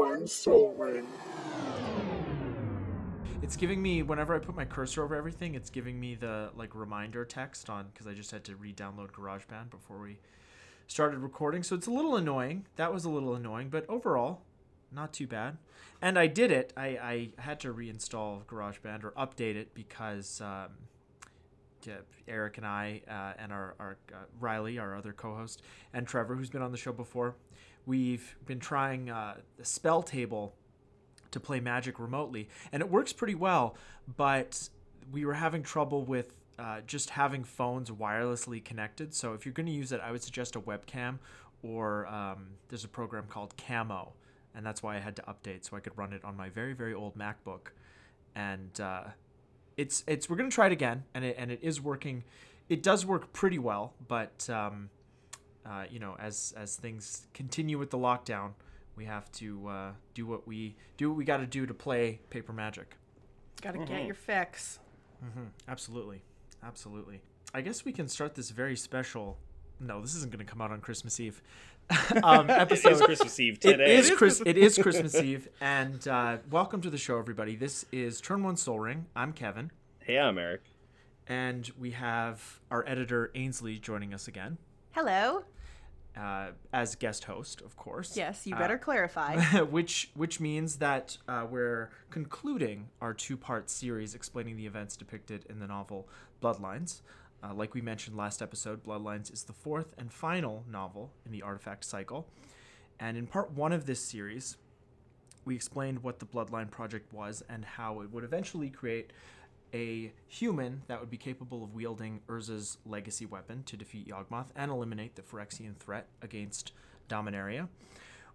one Sol Ring. It's giving me whenever I put my cursor over everything, it's giving me the like reminder text on because I just had to re-download GarageBand before we started recording. So it's a little annoying. That was a little annoying, but overall, not too bad. And I did it. I, I had to reinstall GarageBand or update it because um, Eric and I uh, and our, our uh, Riley, our other co-host, and Trevor, who's been on the show before, we've been trying uh, the SpellTable to play Magic remotely, and it works pretty well. But we were having trouble with uh, just having phones wirelessly connected. So if you're going to use it, I would suggest a webcam, or um, there's a program called Camo, and that's why I had to update so I could run it on my very very old MacBook, and uh, it's it's we're going to try it again, and it and it is working. It does work pretty well, but um, uh, you know, as as things continue with the lockdown we have to uh, do what we do what we got to do to play paper magic Gotta get your fix. mm-hmm. absolutely absolutely i guess we can start this very special no this isn't going to come out on christmas eve um, It is Christmas Eve today. is Chris. It is Christmas Eve, and uh, welcome to the show, everybody. This is Turn One Sol Ring. I'm Kevin, Hey, I'm Eric. and we have our editor Ainsley joining us again Hello. Uh, as guest host, of course. Yes, you Uh, better clarify. which which means that uh, we're concluding our two-part series explaining the events depicted in the novel Bloodlines. Uh, like we mentioned last episode, Bloodlines is the fourth and final novel in the Artifact cycle. And in part one of this series, we explained what the Bloodline Project was and how it would eventually create a human that would be capable of wielding Urza's legacy weapon to defeat Yawgmoth and eliminate the Phyrexian threat against Dominaria.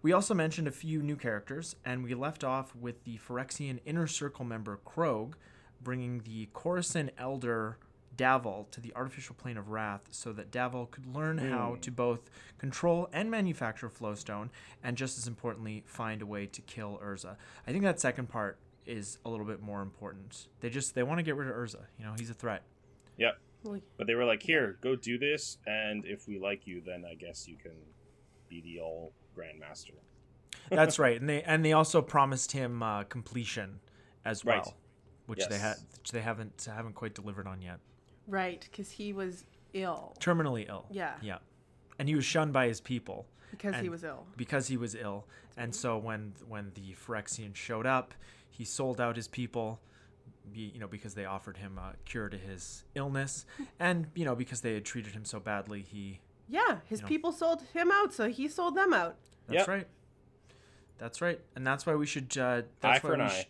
We also mentioned a few new characters, and we left off with the Phyrexian Inner Circle member Croag bringing the Coruscant Elder Davvol to the artificial plane of Rath so that Davvol could learn hmm. how to both control and manufacture Flowstone, and just as importantly, find a way to kill Urza. I think that second part is a little bit more important. They just they want to get rid of Urza. You know, he's a threat. Yep. But they were like, here, go do this, and if we like you, then I guess you can be the all grandmaster. That's right, and they and they also promised him uh, completion as well, Right. which they had which they haven't haven't quite delivered on yet. right, because he was ill. Terminally ill. Yeah. Yeah, and he was shunned by his people Because he was ill. because he was ill, and so when when the Phyrexian showed up, he sold out his people. You know, because they offered him a cure to his illness, and you know because they had treated him so badly, he Yeah, his You know. people sold him out, so he sold them out. That's Yep. right. That's right, and that's why we should. Uh, Eye that's for why an we eye. sh-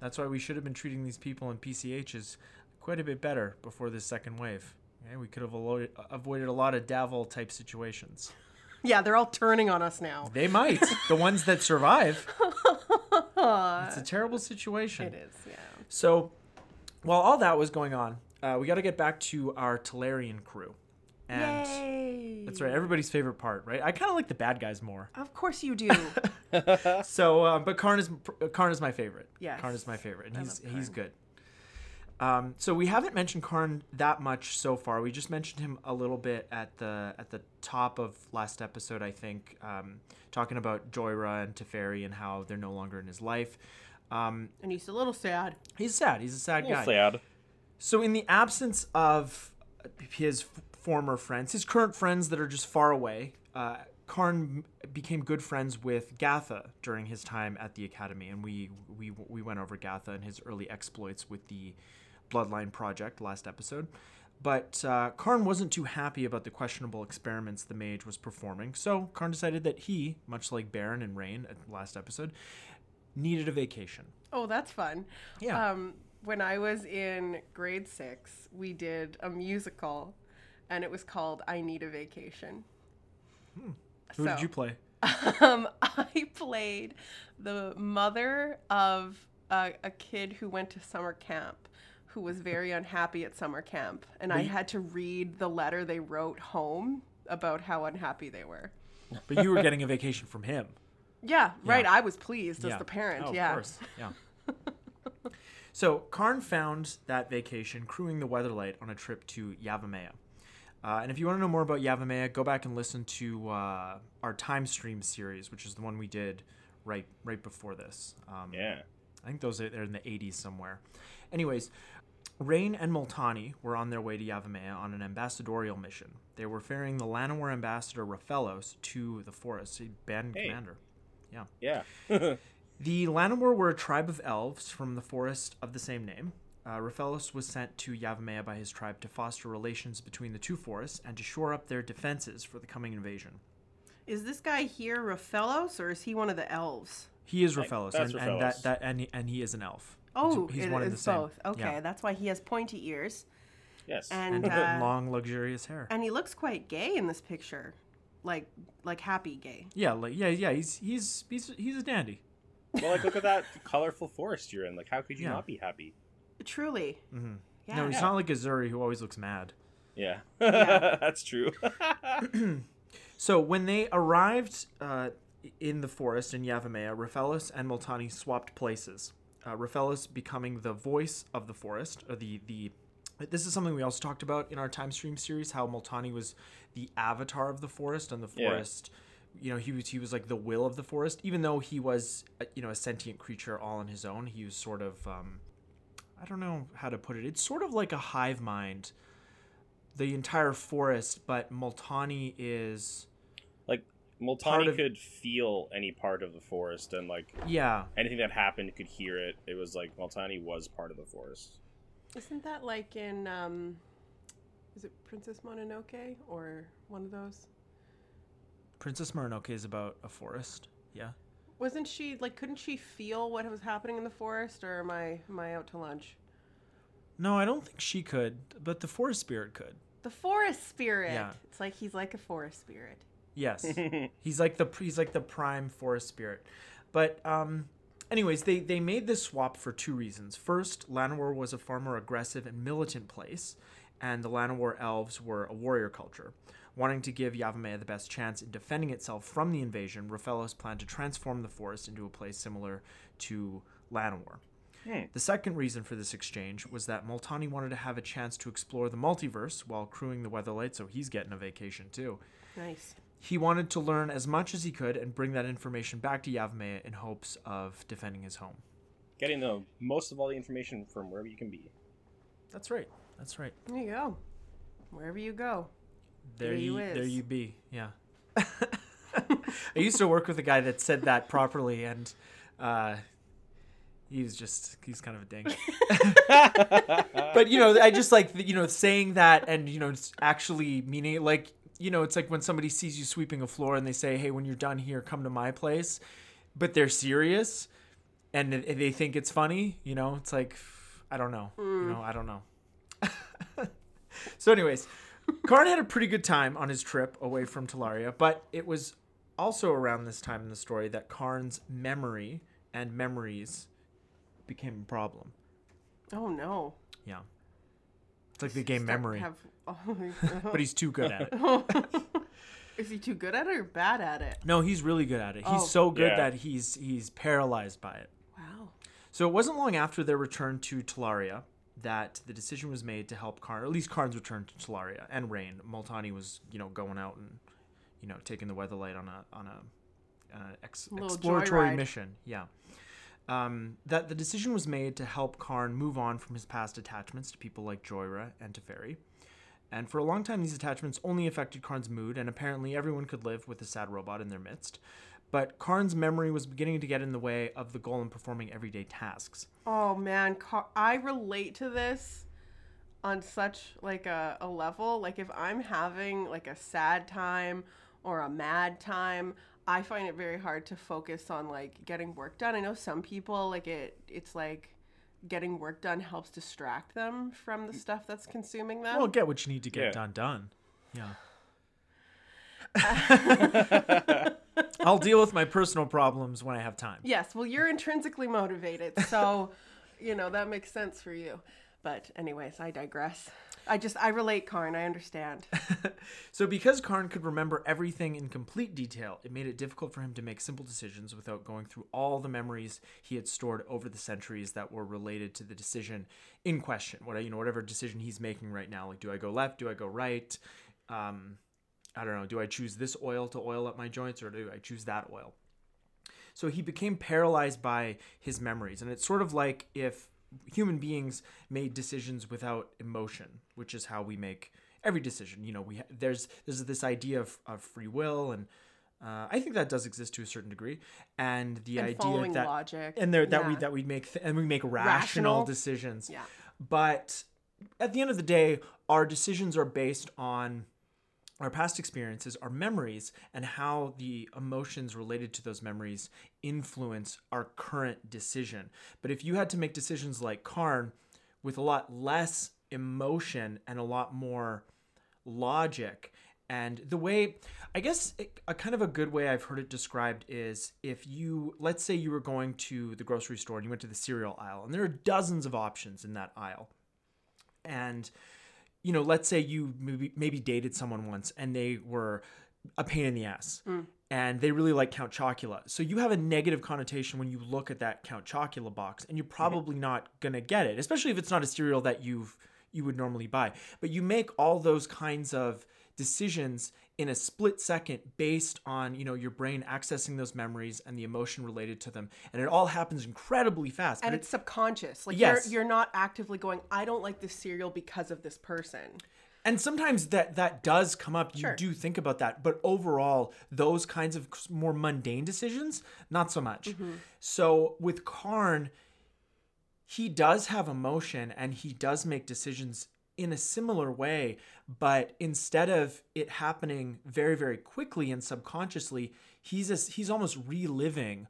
that's why we should have been treating these people in PCHs quite a bit better before this second wave. Yeah, we could have avoided, avoided a lot of Davvol type situations. Yeah, they're all turning on us now. They might, the ones that survive. It's a terrible situation. It is, yeah. So, while all that was going on, uh, we got to get back to our Tolarian crew, and Yay! that's right, everybody's favorite part, right? I kind of like the bad guys more. Of course you do. So, uh, but Karn is Karn is my favorite. Yeah, Karn is my favorite, and I he's he's good. Um, so we haven't mentioned Karn that much so far. We just mentioned him a little bit at the at the top of last episode, I think, um, talking about Jhoira and Teferi and how they're no longer in his life. Um, and he's a little sad. he's sad. He's a sad little guy. sad. So, in the absence of his f- former friends, his current friends that are just far away, uh, Karn became good friends with Gatha during his time at the academy, and we we we went over Gatha and his early exploits with the Bloodline Project last episode. But uh, Karn wasn't too happy about the questionable experiments the mage was performing, so Karn decided that he, much like Barrin and Rayne at last episode, needed a vacation. Oh, that's fun. Yeah. Um, when I was in grade six, we did a musical, and it was called "I Need a Vacation." Who did you play? Um, I played the mother of a, a kid who went to summer camp, who was very unhappy at summer camp, and I had to read the letter they wrote home about how unhappy they were. But you were getting a vacation from him. Yeah, right. Yeah. I was pleased as the parent. Oh, yeah. Of course. Yeah. so Karn found that vacation crewing the Weatherlight on a trip to Yavimaya. Uh, and if you want to know more about Yavimaya, go back and listen to uh, our time stream series, which is the one we did right right before this. Um, Yeah. I think those are they're in the 80s somewhere. Anyways, Rayne and Multani were on their way to Yavimaya on an ambassadorial mission. They were ferrying the Llanowar ambassador Rofellos to the forest, a band Hey. commander. Yeah. Yeah. the Llanowar were a tribe of elves from the forest of the same name. Uh, Rofellos was sent to Yavimaya by his tribe to foster relations between the two forests and to shore up their defenses for the coming invasion. Is this guy here Rofellos or is he one of the elves? He is Like, Rofellos, that's and, and that, that and he, and he is an elf. Oh, he's, he's it one and is the same. both. Okay, Yeah. that's why he has pointy ears Yes. and and uh, long, luxurious hair. and he looks quite gay in this picture, like like happy gay. Yeah, like yeah, yeah. He's he's he's he's a dandy. well, like look at that colorful forest you're in. Like, how could you Yeah. not be happy? Truly. hmm Yeah. No, he's Yeah. not like Azuri who always looks mad. Yeah. Yeah. That's true. So when they arrived uh, in the forest in Yavimaya, Rofellos and Multani swapped places. Uh, Rofellos becoming the voice of the forest, or the the. This is something we also talked about in our time stream series. How Multani was the avatar of the forest, and the Yeah. forest, you know, he was he was like the will of the forest. Even though he was, you know, a sentient creature all on his own, he was sort of, um, I don't know how to put it. It's sort of like a hive mind. The entire forest, but Multani is Multani of- could feel any part of the forest and like Yeah, anything that happened could hear it. It was like Multani was part of the forest. Isn't that like in um, is it Princess Mononoke or one of those? Princess Mononoke is about a forest. Yeah. Wasn't she like? Couldn't she feel what was happening in the forest, or am I am I out to lunch? No, I don't think she could, but the forest spirit could. The forest spirit. Yeah. It's like he's like a forest spirit. Yes. he's like the he's like the prime forest spirit. But um anyways, they they made this swap for two reasons. First, Llanowar was a far more aggressive and militant place, and the Llanowar elves were a warrior culture. Wanting to give Yavimaya the best chance in defending itself from the invasion, Rofellos planned to transform the forest into a place similar to Llanowar. Hmm. The second reason for this exchange was that Multani wanted to have a chance to explore the multiverse while crewing the Weatherlight, so he's getting a vacation too. Nice. He wanted to learn as much as he could and bring that information back to Yavimaya in hopes of defending his home. Getting the most of all the information from wherever you can be. That's right. That's right. There you go. Wherever you go. There There you, you there is. you be. Yeah. I used to work with a guy that said that properly, and uh, he was just he's kind of a dink. but you know, I just like you know saying that and you know it's actually meaning it, like you know it's like when somebody sees you sweeping a floor and they say, "Hey, when you're done here, come to my place," but they're serious and they- think it's funny. You know, it's like I don't know. You hmm. know, I don't know. so, anyways, Karn had a pretty good time on his trip away from Tolaria, but it was also around this time in the story that Karn's memory and memories became a problem. Oh no. Yeah. It's like the game Start- memory, Have, oh, but he's too good at it. Is he too good at it or bad at it? No, he's really good at it. He's Oh. so good Yeah. that he's he's paralyzed by it. Wow. So it wasn't long after their return to Tolaria that the decision was made to help Karn, or at least Karn's return to Tolaria and Rayne. Multani was, you know, going out and, you know, taking the Weatherlight on a on a, uh, ex- exploratory joyride. mission. Yeah. Um, that the decision was made to help Karn move on from his past attachments to people like Jhoira and Teferi. And for a long time, these attachments only affected Karn's mood, and apparently everyone could live with a sad robot in their midst. But Karn's memory was beginning to get in the way of the golem performing everyday tasks. Oh man, Car- I relate to this on such like a, a level. Like if I'm having like a sad time or a mad time, I find it very hard to focus on like getting work done. I know some people like it it's like getting work done helps distract them from the stuff that's consuming them. Well, get what you need to get Yeah. done done. Yeah. I'll deal with my personal problems when I have time. Yes, well, you're intrinsically motivated, so you know that makes sense for you. But anyways, I digress. I just I relate, Karn. I understand. So, because Karn could remember everything in complete detail, it made it difficult for him to make simple decisions without going through all the memories he had stored over the centuries that were related to the decision in question. What you know, whatever decision he's making right now, like do I go left, do I go right? Um, I don't know. Do I choose this oil to oil up my joints, or do I choose that oil? So he became paralyzed by his memories, and it's sort of like if human beings made decisions without emotion, which is how we make every decision. You know, we ha- there's there's this idea of, of free will, and uh, I think that does exist to a certain degree, and the And idea that logic. and there that we that we make th- and we make rational, Rational. decisions. Yeah. But at the end of the day, our decisions are based on our past experiences, our memories, and how the emotions related to those memories influence our current decision. But if you had to make decisions like Karn with a lot less emotion and a lot more logic, and the way, I guess, a kind of a good way I've heard it described is if you, let's say you were going to the grocery store and you went to the cereal aisle, and there are dozens of options in that aisle. And you know, let's say you maybe, maybe dated someone once and they were a pain in the ass hmm. and they really like Count Chocula. So you have a negative connotation when you look at that Count Chocula box and you're mm-hmm. probably not going to get it, especially if it's not a cereal that you've you would normally buy. But you make all those kinds of decisions in a split second based on, you know, your brain accessing those memories and the emotion related to them. And it all happens incredibly fast. and it's subconscious. Like Yes. you're you're not actively going, I don't like this cereal because of this person. and sometimes that that does come up you Sure. do think about that but overall those kinds of more mundane decisions not so much mm-hmm. so with karn he does have emotion and he does make decisions in a similar way but instead of it happening very very quickly and subconsciously he's a, he's almost reliving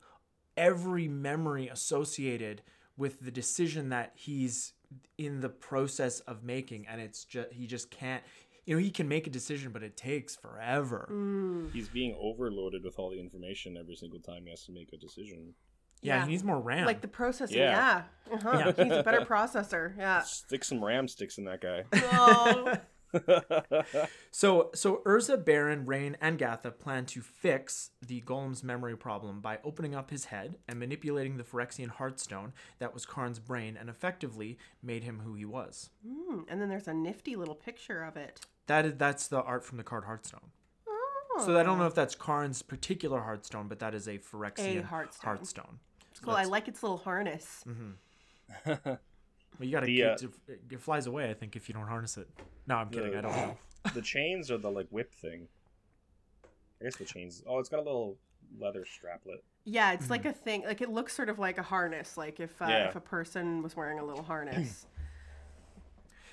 every memory associated with the decision that he's in the process of making and it's just he just can't you know he can make a decision but it takes forever mm. He's being overloaded with all the information every single time he has to make a decision. Yeah, Yeah. he needs more ram Like the processing, yeah. Yeah. Uh-huh. He's a better processor. Yeah. Stick some ram sticks in that guy. Oh, So, so Urza, Barrin, Rayne, and Gatha plan to fix the golem's memory problem by opening up his head and manipulating the Phyrexian Heartstone that was Karn's brain and effectively made him who he was. Hmm, and then there's a nifty little picture of it. That is, that's the art from the card Heartstone. Oh. So I don't know if that's Karn's particular Heartstone, but that is a Phyrexian Heartstone. Heartstone. It's cool. I like its little harness. Well, you gotta get uh, it, it flies away. I think if you don't harness it. No, I'm kidding. The- I don't know. the chains or the like whip thing. I guess the chains. Oh, it's got a little leather straplet. Yeah, it's like a thing. Like it looks sort of like a harness. Like if uh, Yeah. if a person was wearing a little harness.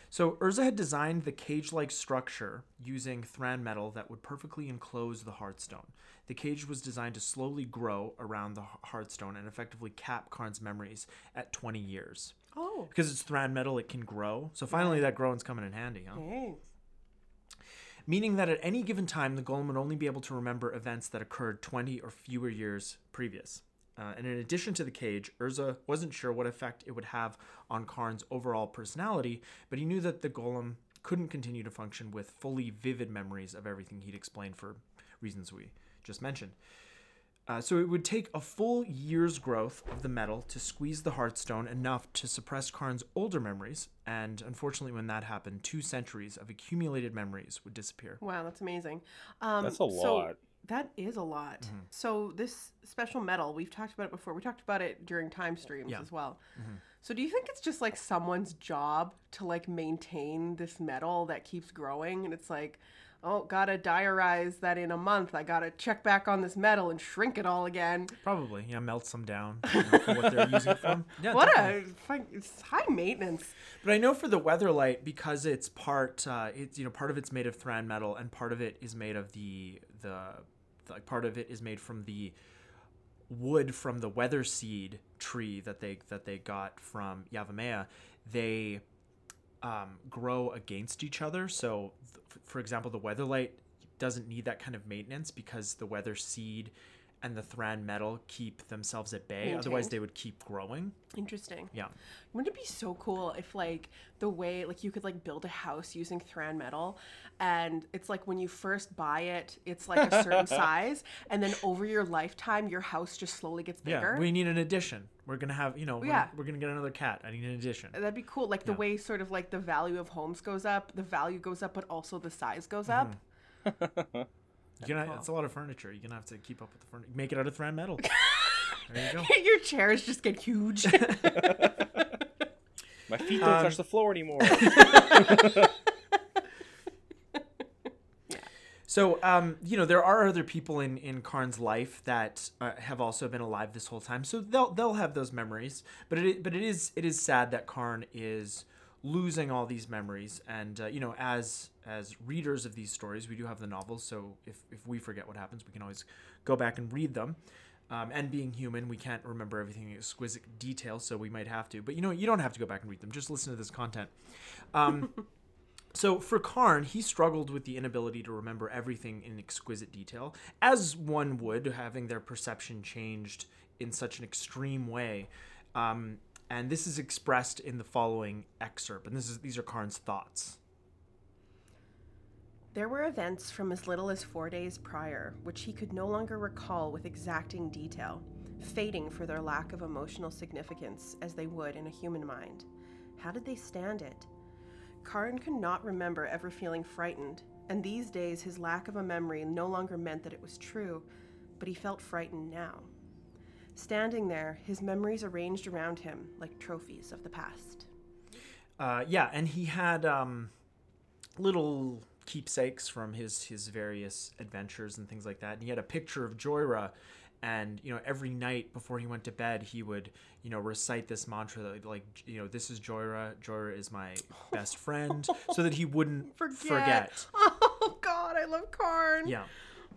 So Urza had designed the cage-like structure using Thran metal that would perfectly enclose the Heartstone. The cage was designed to slowly grow around the Heartstone and effectively cap Karn's memories at 20 years. oh. Because it's Thran metal, it can grow. So finally, that growing's coming in handy, huh? Hey. Meaning that at any given time, the golem would only be able to remember events that occurred 20 or fewer years previous. Uh, and in addition to the cage, Urza wasn't sure what effect it would have on Karn's overall personality, but he knew that the golem couldn't continue to function with fully vivid memories of everything he'd explained for reasons we just mentioned. Uh, so it would take a full year's growth of the metal to squeeze the Heartstone enough to suppress Karn's older memories, and unfortunately, when that happened, two centuries of accumulated memories would disappear. Wow, that's amazing. Um, That's a so lot. That is a lot. Mm-hmm. So this special metal, we've talked about it before. We talked about it during time streams Yeah. as well. Mm-hmm. So do you think it's just like someone's job to like maintain this metal that keeps growing? And it's like, oh, gotta diarize that in a month. I gotta check back on this metal and shrink it all again. Probably, yeah, melt some down you know, for what they're using for. Yeah, what definitely. a it's high maintenance. But I know for the Weatherlight, because it's part, uh, it's you know, part of it's made of Thran metal, and part of it is made of the the, like part of it is made from the wood from the weather seed tree that they that they got from Yavimaya. They um, grow against each other. So, th- for example, the Weatherlight doesn't need that kind of maintenance because the weather seed and the Thran metal keep themselves at bay. Otherwise, they would keep growing. Interesting. Yeah. Wouldn't it be so cool if like the way like you could like build a house using Thran metal and it's like when you first buy it, it's like a certain size and then over your lifetime your house just slowly gets bigger? Yeah, we need an addition. We're gonna have, you know, we're, Yeah. we're gonna get another cat. I need an addition. That'd be cool. Like the Yeah. way sort of like the value of homes goes up, the value goes up, but also the size goes up. Mm-hmm. You're gonna, it's a lot of furniture. You're gonna have to keep up with the furniture. Make it out of thread metal. There you go. Your chairs just get huge. My feet don't Um, touch the floor anymore. So, um, you know, there are other people in in Karn's life that uh, have also been alive this whole time, so they'll they'll have those memories. But it but it is it is sad that Karn is losing all these memories, and uh, you know, as as readers of these stories, we do have the novels, so if if we forget what happens, we can always go back and read them. Um, and being human, we can't remember everything in exquisite detail, so we might have to. But you know, you don't have to go back and read them. Just listen to this content. Um, so for Karn, he struggled with the inability to remember everything in exquisite detail, as one would, having their perception changed in such an extreme way. Um, and this is expressed in the following excerpt, and this is these are Karn's thoughts. There were events from as little as four days prior which he could no longer recall with exacting detail, fading for their lack of emotional significance as they would in a human mind. How did they stand it? Karn could not remember ever feeling frightened, and these days his lack of a memory no longer meant that it was true, but he felt frightened now. Standing there, his memories arranged around him like trophies of the past. Uh, yeah, and he had um, little keepsakes from his his various adventures and things like that. And he had a picture of Jhoira, and you know every night before he went to bed, he would you know recite this mantra that like you know this is Jhoira. Jhoira is my best friend, so that he wouldn't Forget. forget. Oh God, I love Karn. Yeah.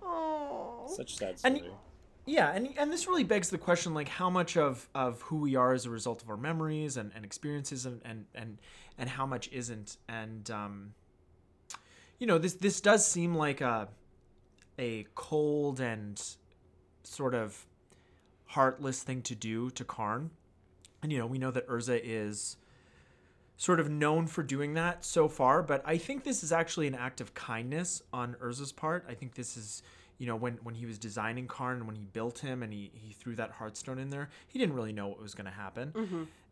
Oh. Such sad And- story. Yeah, and and this really begs the question like how much of of who we are is a result of our memories and, and experiences and, and and and how much isn't. And um you know, this this does seem like a a cold and sort of heartless thing to do to Karn. And you know, we know that Urza is sort of known for doing that so far, but I think this is actually an act of kindness on Urza's part. I think this is, you know, when when he was designing Karn and when he built him and he he threw that heartstone in there, he didn't really know what was going to happen.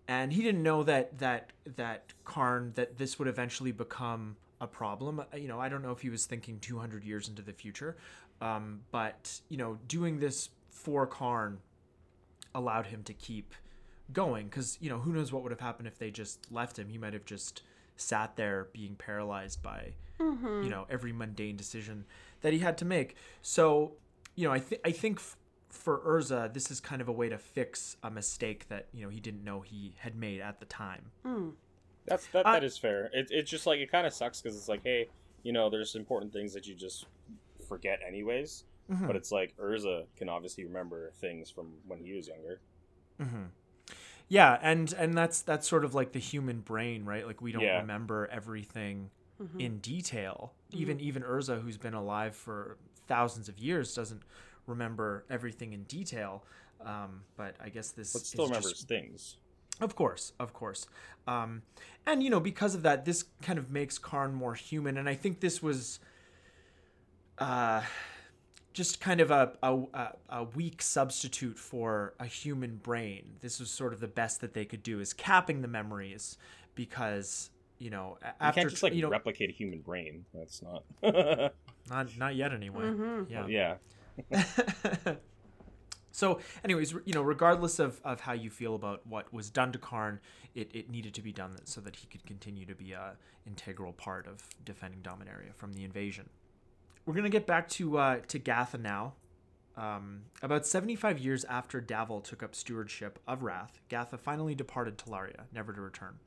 And he didn't know that that that Karn that this would eventually become a problem. Uh, You know, I don't know if he was thinking 200 years into the future, um, but you know, doing this for Karn allowed him to keep going because you know who knows what would have happened if they just left him he might have just sat there being paralyzed by you know every mundane decision that he had to make so you know i, th- I think f- for urza this is kind of a way to fix a mistake that you know he didn't know he had made at the time That's that. Uh, that is fair. It, it's just like it kind of sucks because it's like, hey, you know, there's important things that you just forget anyways. Mhm. But it's like Urza can obviously remember things from when he was younger. yeah and and that's that's sort of like the human brain right like we don't Yeah. remember everything in detail. Even even urza who's been alive for thousands of years doesn't remember everything in detail. Um, but i guess this But still is remembers just- things. of course of course. Um, and you know because of that this kind of makes karn more human. And i think this was uh, just kind of a, a, a- a weak substitute for a human brain. This was sort of the best that they could do is capping the memories because you know a- You after can't just like you know replicate a human brain. That's not. not not yet anyway. Yeah. yeah. So, anyways, you know, regardless of, of how you feel about what was done to Karn, it, it needed to be done so that he could continue to be a integral part of defending Dominaria from the invasion. We're gonna get back to uh, to Gatha now. Um, about 75 years after Davvol took up stewardship of Rath, Gatha finally departed Tolaria, never to return.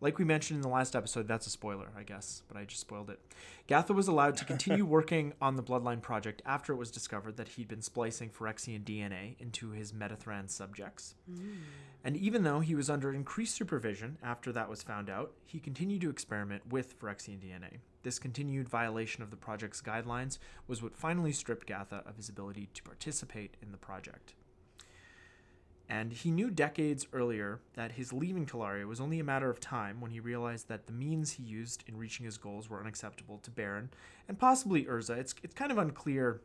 Like we mentioned in the last episode, that's a spoiler, I guess, but I just spoiled it. Gatha was allowed to continue working on the Bloodline project after it was discovered that he'd been splicing Phyrexian DNA into his Metathran subjects. Mm. And even though he was under increased supervision after that was found out, he continued to experiment with Phyrexian DNA. This continued violation of the project's guidelines was what finally stripped Gatha of his ability to participate in the project. And he knew decades earlier that his leaving Tolaria was only a matter of time when he realized that the means he used in reaching his goals were unacceptable to Barrin and possibly Urza. It's, it's kind of unclear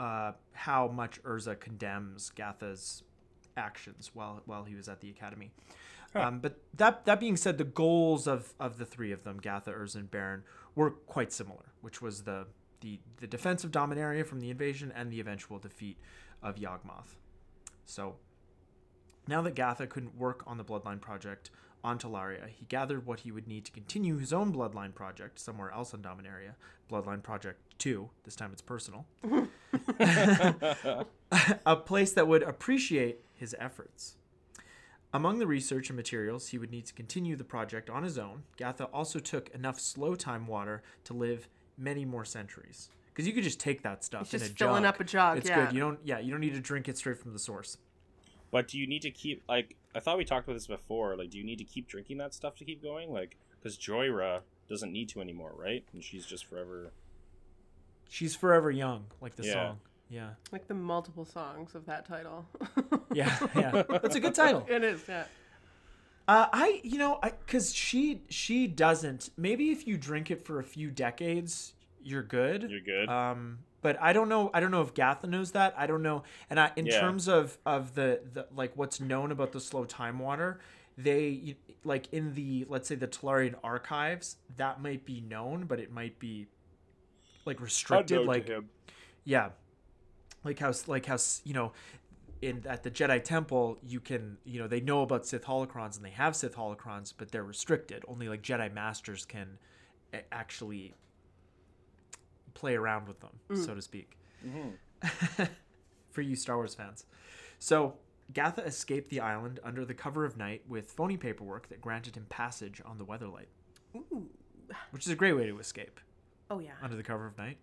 uh, how much Urza condemns Gatha's actions while while he was at the academy. Um, but that that being said, the goals of, of the three of them, Gatha, Urza, and Barrin, were quite similar, which was the, the the defense of Dominaria from the invasion and the eventual defeat of Yawgmoth. So now that Gatha couldn't work on the Bloodline project on Tolaria, he gathered what he would need to continue his own Bloodline project somewhere else in Dominaria. Bloodline Project 2, this time it's personal. a place that would appreciate his efforts. Among the research and materials he would need to continue the project on his own, Gatha also took enough slow time water to live many more centuries. Because you could just take that stuff It's in just a filling jug. up a jug, It's yeah. good. You don't. Yeah, you don't need to drink it straight from the source. But do you need to keep like I thought we talked about this before? Like, do you need to keep drinking that stuff to keep going? Like, because Jhoira doesn't need to anymore, right? And she's just forever. She's forever young, like the Yeah. song. Yeah, Like the multiple songs of that title. yeah, yeah. That's a good title. it is, yeah. Uh, I, you know, I because she she doesn't. Maybe if you drink it for a few decades, you're good. You're good. Um, but I don't know. I don't know if Gatha knows that. I don't know. And I, in Yeah. terms of of the, the like what's known about the slow time water, they like in the let's say the Tolarian archives that might be known, but it might be like restricted. Like yeah, like how like how you know. In at the Jedi Temple, you can you know they know about Sith holocrons and they have Sith holocrons, but they're restricted. Only like Jedi masters can actually play around with them, mm-hmm. so to speak. Mm-hmm. For you Star Wars fans. So, Gatha escaped the island under the cover of night with phony paperwork that granted him passage on the Weatherlight, Ooh. which is a great way to escape Oh, yeah. under the cover of night.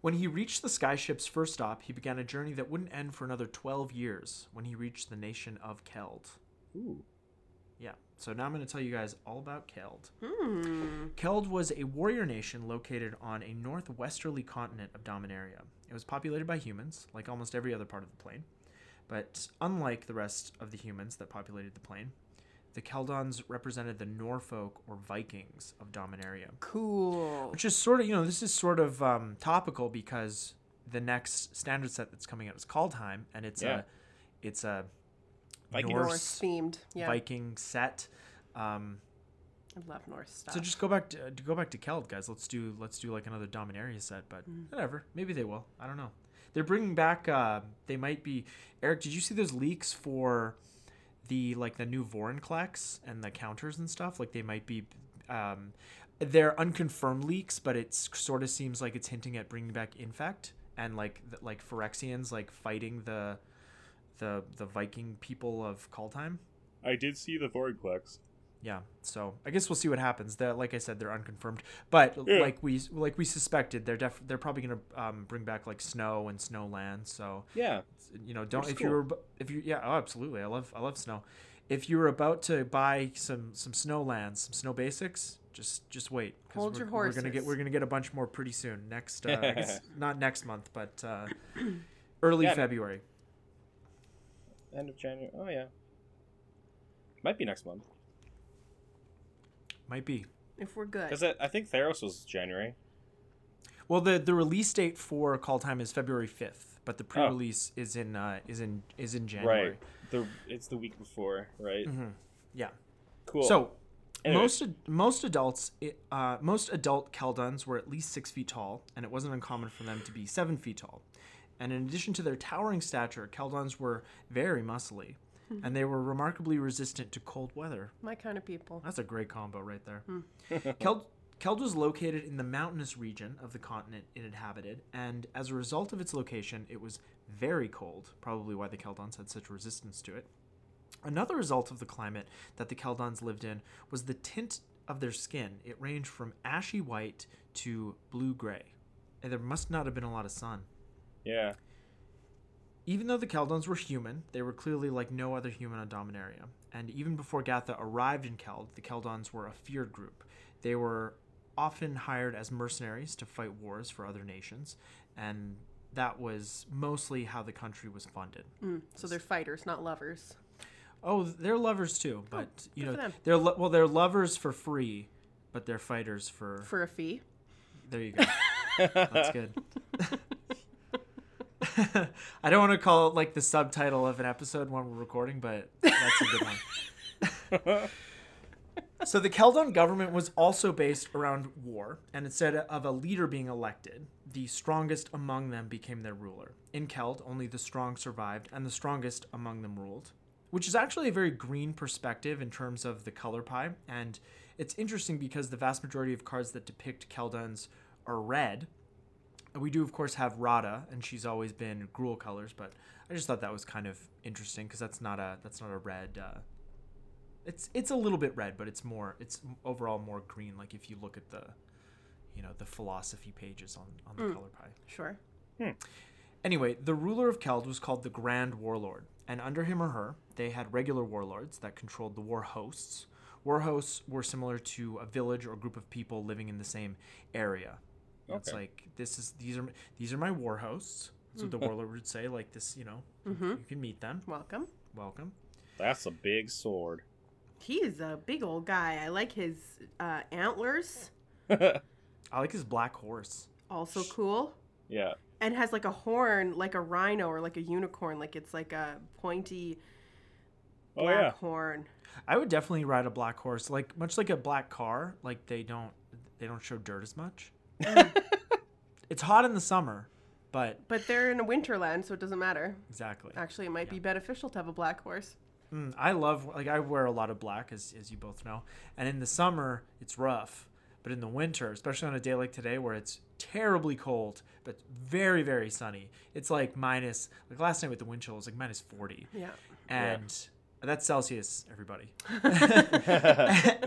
When he reached the skyship's first stop, he began a journey that wouldn't end for another 12 years when he reached the nation of Keld. Ooh. Yeah, so now I'm going to tell you guys all about Keld. Hmm. Keld was a warrior nation located on a northwesterly continent of Dominaria. It was populated by humans, like almost every other part of the plane. But unlike the rest of the humans that populated the plane, the Keldons represented the Norfolk or Vikings of Dominaria. Cool. Which is sort of, you know, this is sort of um, topical because the next standard set that's coming out is Kaldheim, and it's Yeah. a, it's a Viking Norse, themed. Yeah. Viking set. Um, I love Norse stuff. so just go back to, to go back to Keld, guys. Let's do let's do like another Dominaria set, but whatever. Maybe they will. I don't know. They're bringing back. Uh, they might be. Eric, did you see those leaks for the like the new Vorinclex and the counters and stuff? Like they might be. Um, they're unconfirmed leaks, but it sort of seems like it's hinting at bringing back Infect and like the, like Phyrexians like fighting the the the Viking people of Kaldheim. I did see the Vorinclex. Yeah, so I guess we'll see what happens. They're, like I said, they're unconfirmed, but Yeah. like we like we suspected, they're def- they're probably gonna um, bring back like snow and snowland. So Yeah. you know, don't Which is if you're if you yeah, oh absolutely, I love I love snow. If you were about to buy some some snowlands, some snow basics, just just wait. Hold we're, your We're gonna get we're gonna get a bunch more pretty soon. Next, uh, I guess not next month, but uh, early Yeah. February. End of January. Oh yeah. Might be next month. Might be. if we're good. Because I think Theros was January. Well, the the release date for Kaldheim is February fifth, but Oh. the pre-release is in uh, is in is in January. Right. The it's the week before, right? Yeah. Cool. So Anyway. most most adults, uh, most adult Keldons were at least six feet tall, and it wasn't uncommon for them to be seven feet tall. And in addition to their towering stature, Keldons were very muscly, hmm. and they were remarkably resistant to cold weather. My kind of people. That's a great combo right there. Hmm. Keld, Keld was located in the mountainous region of the continent it inhabited, and as a result of its location, it was very cold, probably why the Keldons had such resistance to it. Another result of the climate that the Keldons lived in was the tint of their skin. It ranged from ashy white to blue gray. And there must not have been a lot of sun. Yeah. Even though the Keldons were human, they were clearly like no other human on Dominaria. And even before Gatha arrived in Keld, the Keldons were a feared group. They were often hired as mercenaries to fight wars for other nations, and that was mostly how the country was funded. Mm, so they're fighters, not lovers. Oh, they're lovers too, but you good know, for them. they're lo- well, they're lovers for free, but they're fighters for. For a fee. There you go. That's good. I don't want to call it like the subtitle of an episode when we're recording, but that's a good one. So the Keldon government was also based around war, and instead of a leader being elected, the strongest among them became their ruler. In Keld, only the strong survived, and the strongest among them ruled, which is actually a very green perspective in terms of the color pie. And it's interesting because the vast majority of cards that depict Keldons are red. We do, of course, have Radha, and she's always been Gruul colors, but I just thought that was kind of interesting because that's not a that's not a red. Uh, it's it's a little bit red, but it's more it's overall more green. Like if you look at the, you know, the philosophy pages on on the color pie. Sure. Anyway, the ruler of Keld was called the Grand Warlord, and under him or her, they had regular warlords that controlled the war hosts. War hosts were similar to a village or group of people living in the same area. It's Okay. like this is these are these are my war hosts. That's what the warlord would say. Like this, you know, you can meet them. Welcome. Welcome. That's a big sword. He is a big old guy. I like his uh, antlers. I like his black horse. Also cool. Yeah. And has like a horn, like a rhino or like a unicorn. Like it's like a pointy Oh black yeah. horn. I would definitely ride a black horse, like much like a black car. Like they don't they don't show dirt as much. it's hot in the summer, but But they're in a winterland, so it doesn't matter. exactly. Actually, it might be beneficial to have a black horse. Mm, I love like I wear a lot of black, as as you both know, and in the summer it's rough, but in the winter, especially on a day like today where it's terribly cold but very very sunny, it's like minus like last night with the wind chill it was like minus forty. Yeah. and that's Celsius, everybody.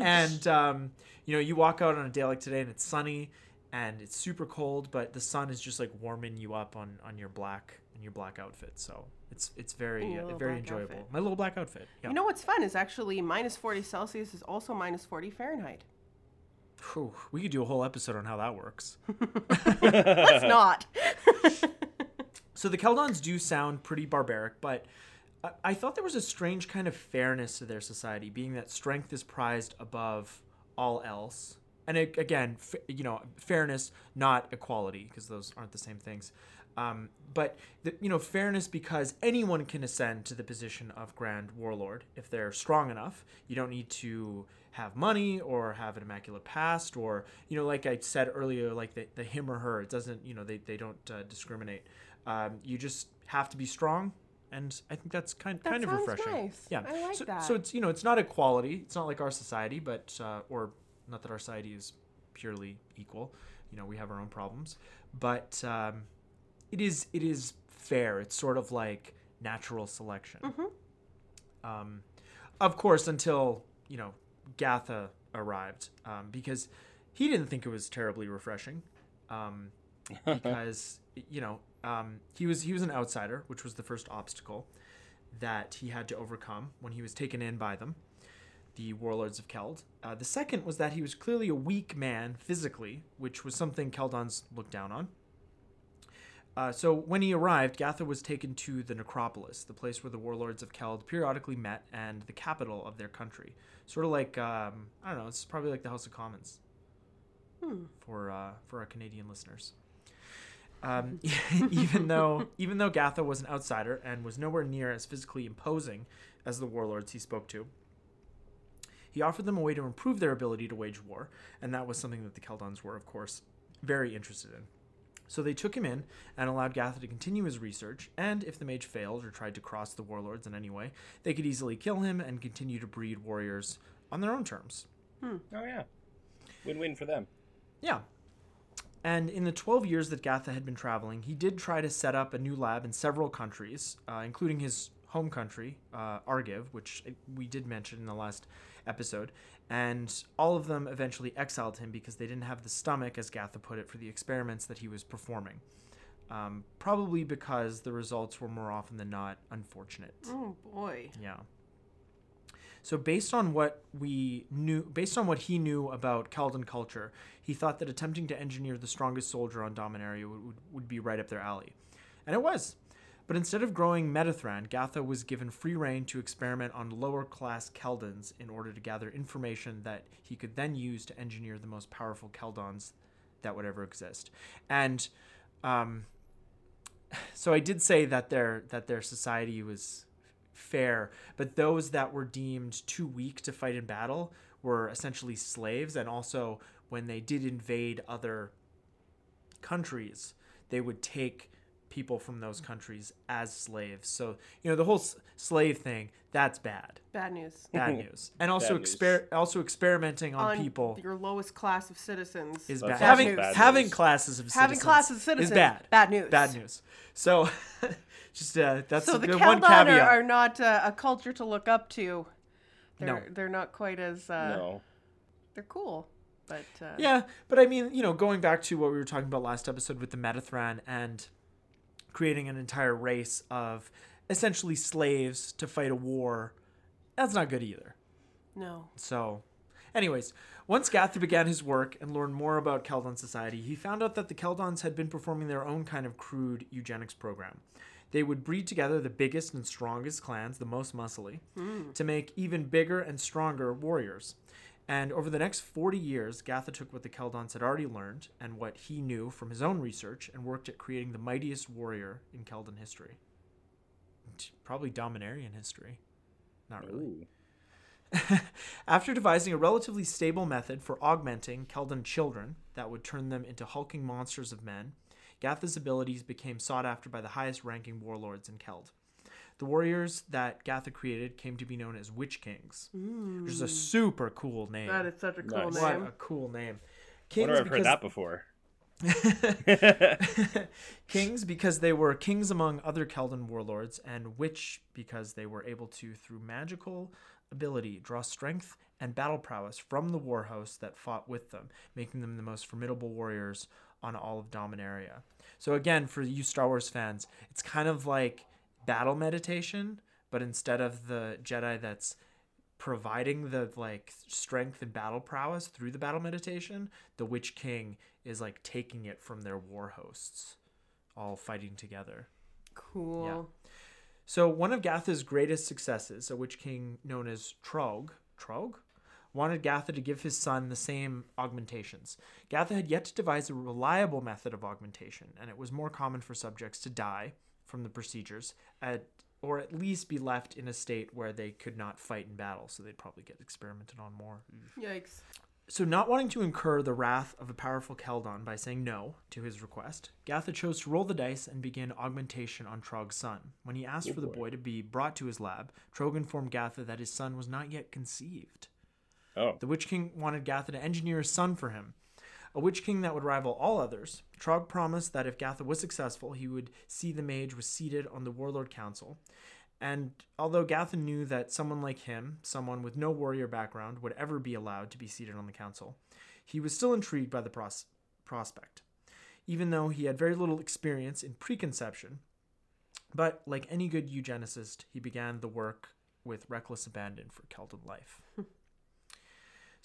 and um, you know, you walk out on a day like today, and it's sunny, and it's super cold, but the sun is just like warming you up on on your black in your black outfit. So it's it's very uh, very enjoyable. outfit. My little black outfit. Yeah. You know what's fun is actually minus 40 Celsius is also minus 40 Fahrenheit. Whew, we could do a whole episode on how that works. Let's not. So the Keldons do sound pretty barbaric, but I, I thought there was a strange kind of fairness to their society, being that strength is prized above all else. And it, again, f- you know, fairness, not equality, because those aren't the same things. Um, but the, you know, fairness because anyone can ascend to the position of Grand Warlord if they're strong enough. You don't need to have money or have an immaculate past, or you know, like I said earlier, like the, the him or her. It doesn't, you know, they they don't uh, discriminate. Um, you just have to be strong, and I think that's kind That kind of refreshing. nice. Yeah, I like so, that. So it's you know it's not equality. It's not like our society, but uh, or not that our society is purely equal. You know we have our own problems, but um, it is it is fair. It's sort of like natural selection. Mm-hmm. Um, of course, until you know Gatha arrived, um, because he didn't think it was terribly refreshing, um, because you know um, he was he was an outsider, which was the first obstacle that he had to overcome when he was taken in by them, the warlords of Keld. Uh, the second was that he was clearly a weak man physically, which was something Keldons looked down on. Uh, so when he arrived, Gatha was taken to the necropolis, the place where the warlords of Keld periodically met and the capital of their country. Sort of like um, I don't know, it's probably like the House of Commons Hmm. for uh, for our Canadian listeners. Um, even though even though Gatha was an outsider and was nowhere near as physically imposing as the warlords he spoke to, he offered them a way to improve their ability to wage war, and that was something that the Keldons were, of course, very interested in. So they took him in and allowed Gatha to continue his research, and if the mage failed or tried to cross the warlords in any way, they could easily kill him and continue to breed warriors on their own terms. Oh yeah. Win-win for them. Yeah. And in the 12 years that Gatha had been traveling, he did try to set up a new lab in several countries, uh, including his home country, uh, Argive, which we did mention in the last episode. And all of them eventually exiled him because they didn't have the stomach, as Gatha put it, for the experiments that he was performing. Um, probably because the results were more often than not unfortunate. Oh boy. Yeah. So based on what we knew, based on what he knew about Keldon culture, he thought that attempting to engineer the strongest soldier on Dominaria would, would, would be right up their alley. And it was. But instead of growing Metathran, Gatha was given free reign to experiment on lower class Keldons in order to gather information that he could then use to engineer the most powerful Keldons that would ever exist. And um, so I did say that their that their society was fair, but those that were deemed too weak to fight in battle were essentially slaves, and also when they did invade other countries, they would take people from those countries as slaves. So you know the whole s- slave thing that's bad, Bad news. bad news, and also news. exper- also experimenting on, On people your lowest class of citizens. is That's bad. Having bad having news. classes of Having citizens classes of citizens is bad. Bad news. Bad news. So just uh, that's So the the one are, caveat. are not uh, a culture to look up to. They're, No. they're not quite as uh, no. they're cool, but uh, Yeah, but I mean, you know, going back to what we were talking about last episode with the Metathran and creating an entire race of essentially slaves to fight a war, that's not good either. no. So, anyways, once Gatha began his work and learned more about Keldon society, he found out that the Keldons had been performing their own kind of crude eugenics program. They would breed together the biggest and strongest clans, the most muscly, hmm. to make even bigger and stronger warriors. And over the next 40 years, Gatha took what the Keldons had already learned and what he knew from his own research and worked at creating the mightiest warrior in Keldon history. Probably Dominarian history. Not really. After devising a relatively stable method for augmenting Keldon children that would turn them into hulking monsters of men, Gatha's abilities became sought after by the highest ranking warlords in Keld. The warriors that Gatha created came to be known as Witch Kings, which is a mm. super cool name. That is such a cool Nice. what name. a cool name. I Kings wonder if I've heard that before. kings because they were kings among other Keldon warlords, and witch because they were able to, through magical ability, draw strength and battle prowess from the war hosts that fought with them, making them the most formidable warriors on all of Dominaria. So again, for you Star Wars fans, it's kind of like battle meditation, but instead of the Jedi that's providing the like strength and battle prowess through the battle meditation, the Witch King is like taking it from their war hosts, all fighting together. Cool. So one of Gatha's greatest successes, a Witch King known as Trog, Trog, wanted Gatha to give his son the same augmentations. Gatha had yet to devise a reliable method of augmentation, and it was more common for subjects to die from the procedures, at, or at least be left in a state where they could not fight in battle, so they'd probably get experimented on more. Yikes. So, not wanting to incur the wrath of a powerful Keldon by saying no to his request, Gatha chose to roll the dice and begin augmentation on Trog's son. When he asked Oh for the boy. boy to be brought to his lab, Trog informed Gatha that his son was not yet conceived. Oh, The Witch King wanted Gatha to engineer a son for him, a Witch King that would rival all others. Trog promised that if Gatha was successful, he would see the mage was seated on the Warlord Council. And although Gatha knew that someone like him, someone with no warrior background, would ever be allowed to be seated on the council, he was still intrigued by the pros- prospect, even though he had very little experience in preconception. But like any good eugenicist, he began the work with reckless abandon for Keldon life.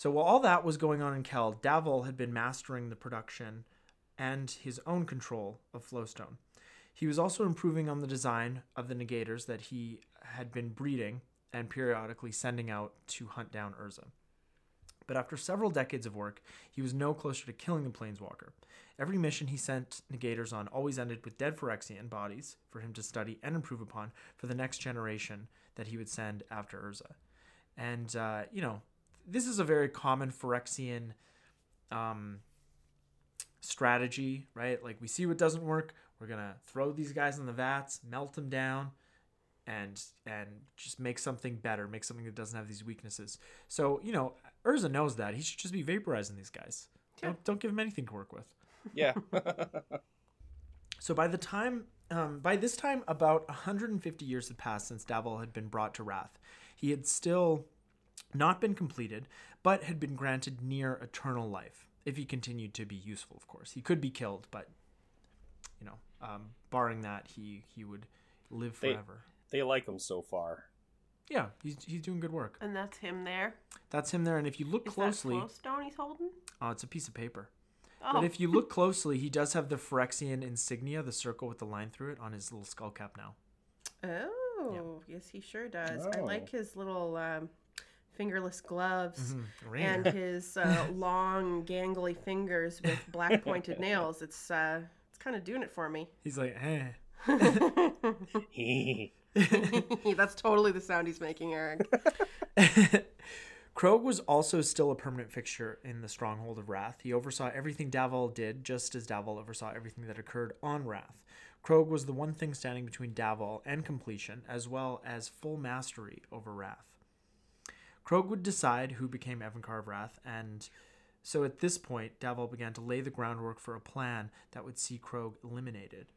So while all that was going on in Keld, Davvol had been mastering the production and his own control of Flowstone. He was also improving on the design of the negators that he had been breeding and periodically sending out to hunt down Urza. But after several decades of work, he was no closer to killing the Planeswalker. Every mission he sent negators on always ended with dead Phyrexian bodies for him to study and improve upon for the next generation that he would send after Urza. And, uh, you know, this is a very common Phyrexian um, strategy, right? Like we see what doesn't work, we're gonna throw these guys in the vats, melt them down, and and just make something better, make something that doesn't have these weaknesses. So you know, Urza knows that he should just be vaporizing these guys. Don't don't give him anything to work with. yeah. So by the time, um, by this time, about 150 years had passed since Davvol had been brought to Rath. He had still not been completed, but had been granted near eternal life if he continued to be useful. Of course, he could be killed, but you know, um, barring that, he he would live forever. they like him so far. Yeah, he's he's doing good work. And that's him there. That's him there, and if you look Is closely, that Flowstone he's holding? oh, it's a piece of paper. Oh, But if you look closely, he does have the Phyrexian insignia, the circle with the line through it, on his little skull cap now. oh, yes, he sure does. I Oh. like his little um, fingerless gloves Mhm. and his uh, long, gangly fingers with black pointed nails. It's uh, it's kind of doing it for me. He's like, eh. That's totally the sound he's making, Eric. Croag was also still a permanent fixture in the stronghold of Rath. He oversaw everything Davvol did, just as Davvol oversaw everything that occurred on Rath. Croag was the one thing standing between Davvol and completion, as well as full mastery over Rath. Croag would decide who became Evincar of Rath, and so at this point, Davvol began to lay the groundwork for a plan that would see Croag eliminated.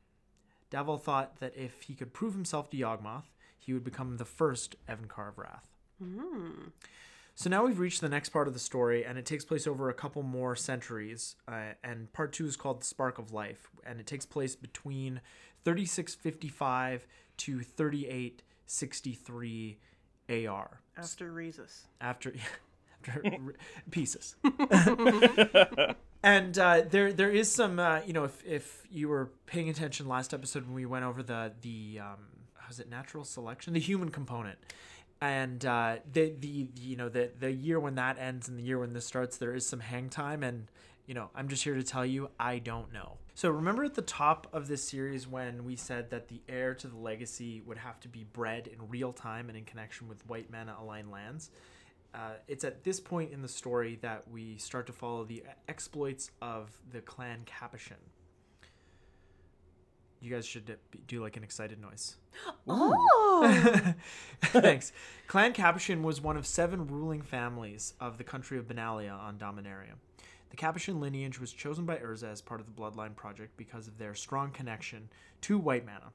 Davvol thought that if he could prove himself to Yawgmoth, he would become the first Evincar of Rath. So now we've reached the next part of the story, and it takes place over a couple more centuries. Uh, and part two is called The Spark of Life, and it takes place between 3655 to 3863 AR. After Rhesus. After, after pieces. and uh, there there is some, uh, you know, if, if you were paying attention last episode when we went over the, the um, how's it, natural selection? The human component and uh, the, the you know the the year when that ends and the year when this starts, there is some hang time, and you know I'm just here to tell you I don't know. So remember at the top of this series when we said that the heir to the legacy would have to be bred in real time and in connection with white mana aligned lands. Uh, it's at this point in the story that we start to follow the exploits of the clan Capashen. You guys should do like an excited noise. Oh! Thanks. Clan Capashen was one of seven ruling families of the country of Benalia on Dominaria. The Capashen lineage was chosen by Urza as part of the Bloodline Project because of their strong connection to white mana.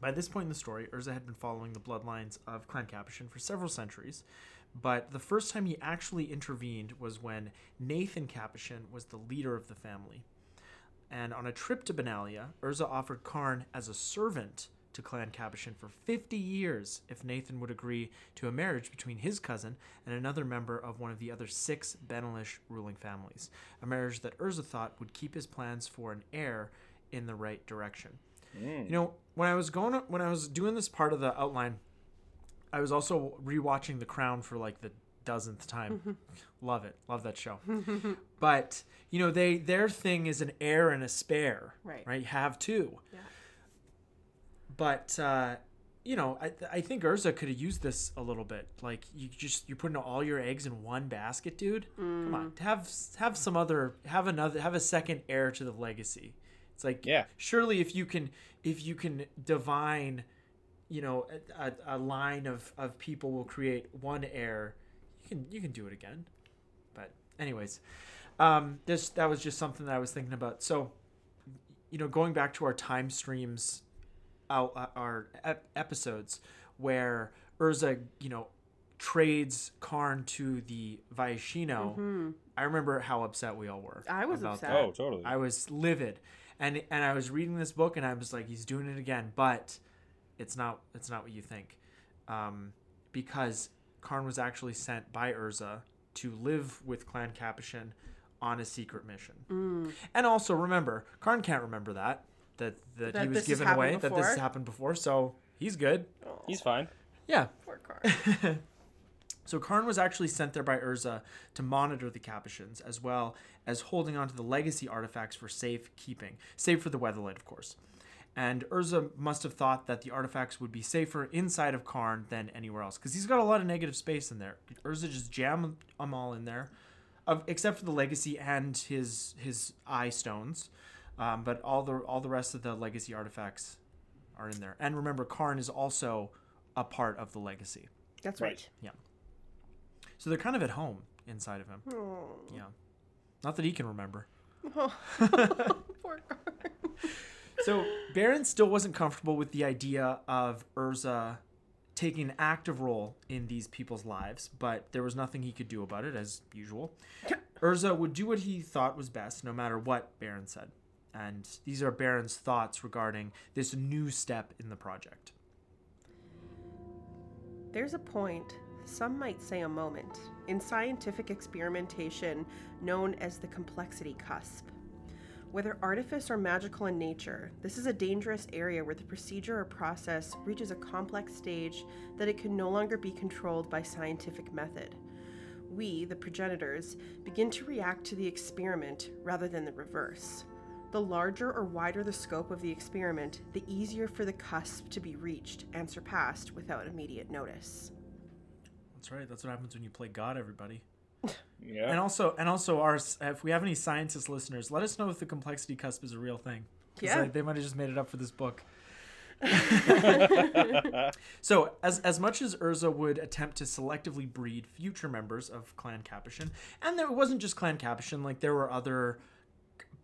By this point in the story, Urza had been following the bloodlines of Clan Capashen for several centuries, but the first time he actually intervened was when Nathan Capashen was the leader of the family. And on a trip to Benalia, Urza offered Karn as a servant to Clan Capashen for 50 years if Nathan would agree to a marriage between his cousin and another member of one of the other six Benalish ruling families, a marriage that Urza thought would keep his plans for an heir in the right direction. Mm. You know, when I was going when I was doing this part of the outline, I was also rewatching The Crown for like the dozenth time. Mm-hmm. Love it. Love that show. but, you know, they their thing is an heir and a spare. Right. Right? Have two. Yeah. But uh you know, I, I think Urza could have used this a little bit. Like you just you're putting all your eggs in one basket, dude. Come on, have have some other have another have a second heir to the legacy. It's like Yeah. surely if you can if you can divine, you know, a, a, a line of of people will create one heir, you can you can do it again. But anyways, um, this that was just something that I was thinking about. So, you know, going back to our time streams, our episodes where Urza, you know, trades Karn to the Viashino. I remember how upset we all were. I was about upset. that. Oh, totally. I was livid, and and I was reading this book, and I was like, he's doing it again, but it's not it's not what you think, um, because Karn was actually sent by Urza to live with Clan Capashen on a secret mission, Mm. and also remember, Karn can't remember that that that, That he was given happened away, that this has happened before, so he's good. Oh, He's fine. Yeah, poor Karn. so Karn was actually sent there by Urza to monitor the Capashens, as well as holding on to the legacy artifacts for safe keeping, save for the Weatherlight, of course. And Urza must have thought that the artifacts would be safer inside of Karn than anywhere else, because he's got a lot of negative space in there. Urza just jammed them all in there, of, except for the legacy and his his eye stones. Um, but all the all the rest of the legacy artifacts are in there. And remember, Karn is also a part of the legacy. That's Right. right. So they're kind of at home inside of him. Oh, Yeah. Not that he can remember. poor Karn. So Barrin still wasn't comfortable with the idea of Urza taking an active role in these people's lives, but there was nothing he could do about it, as usual. Urza would do what he thought was best, no matter what Barrin said. And these are Barrin's thoughts regarding this new step in the project. There's a point, some might say a moment, in scientific experimentation known as the complexity cusp. Whether artifice or magical in nature, this is a dangerous area where the procedure or process reaches a complex stage that it can no longer be controlled by scientific method. We, the progenitors, begin to react to the experiment rather than the reverse. The larger or wider the scope of the experiment, the easier for the cusp to be reached and surpassed without immediate notice. That's right. That's what happens when you play God, everybody. Yeah. And also, and also, our if we have any scientist listeners, let us know if the complexity cusp is a real thing. Yeah. like, they might have just made it up for this book. so, as as much as Urza would attempt to selectively breed future members of Clan Capashen, and there it wasn't just Clan Capashen, like there were other,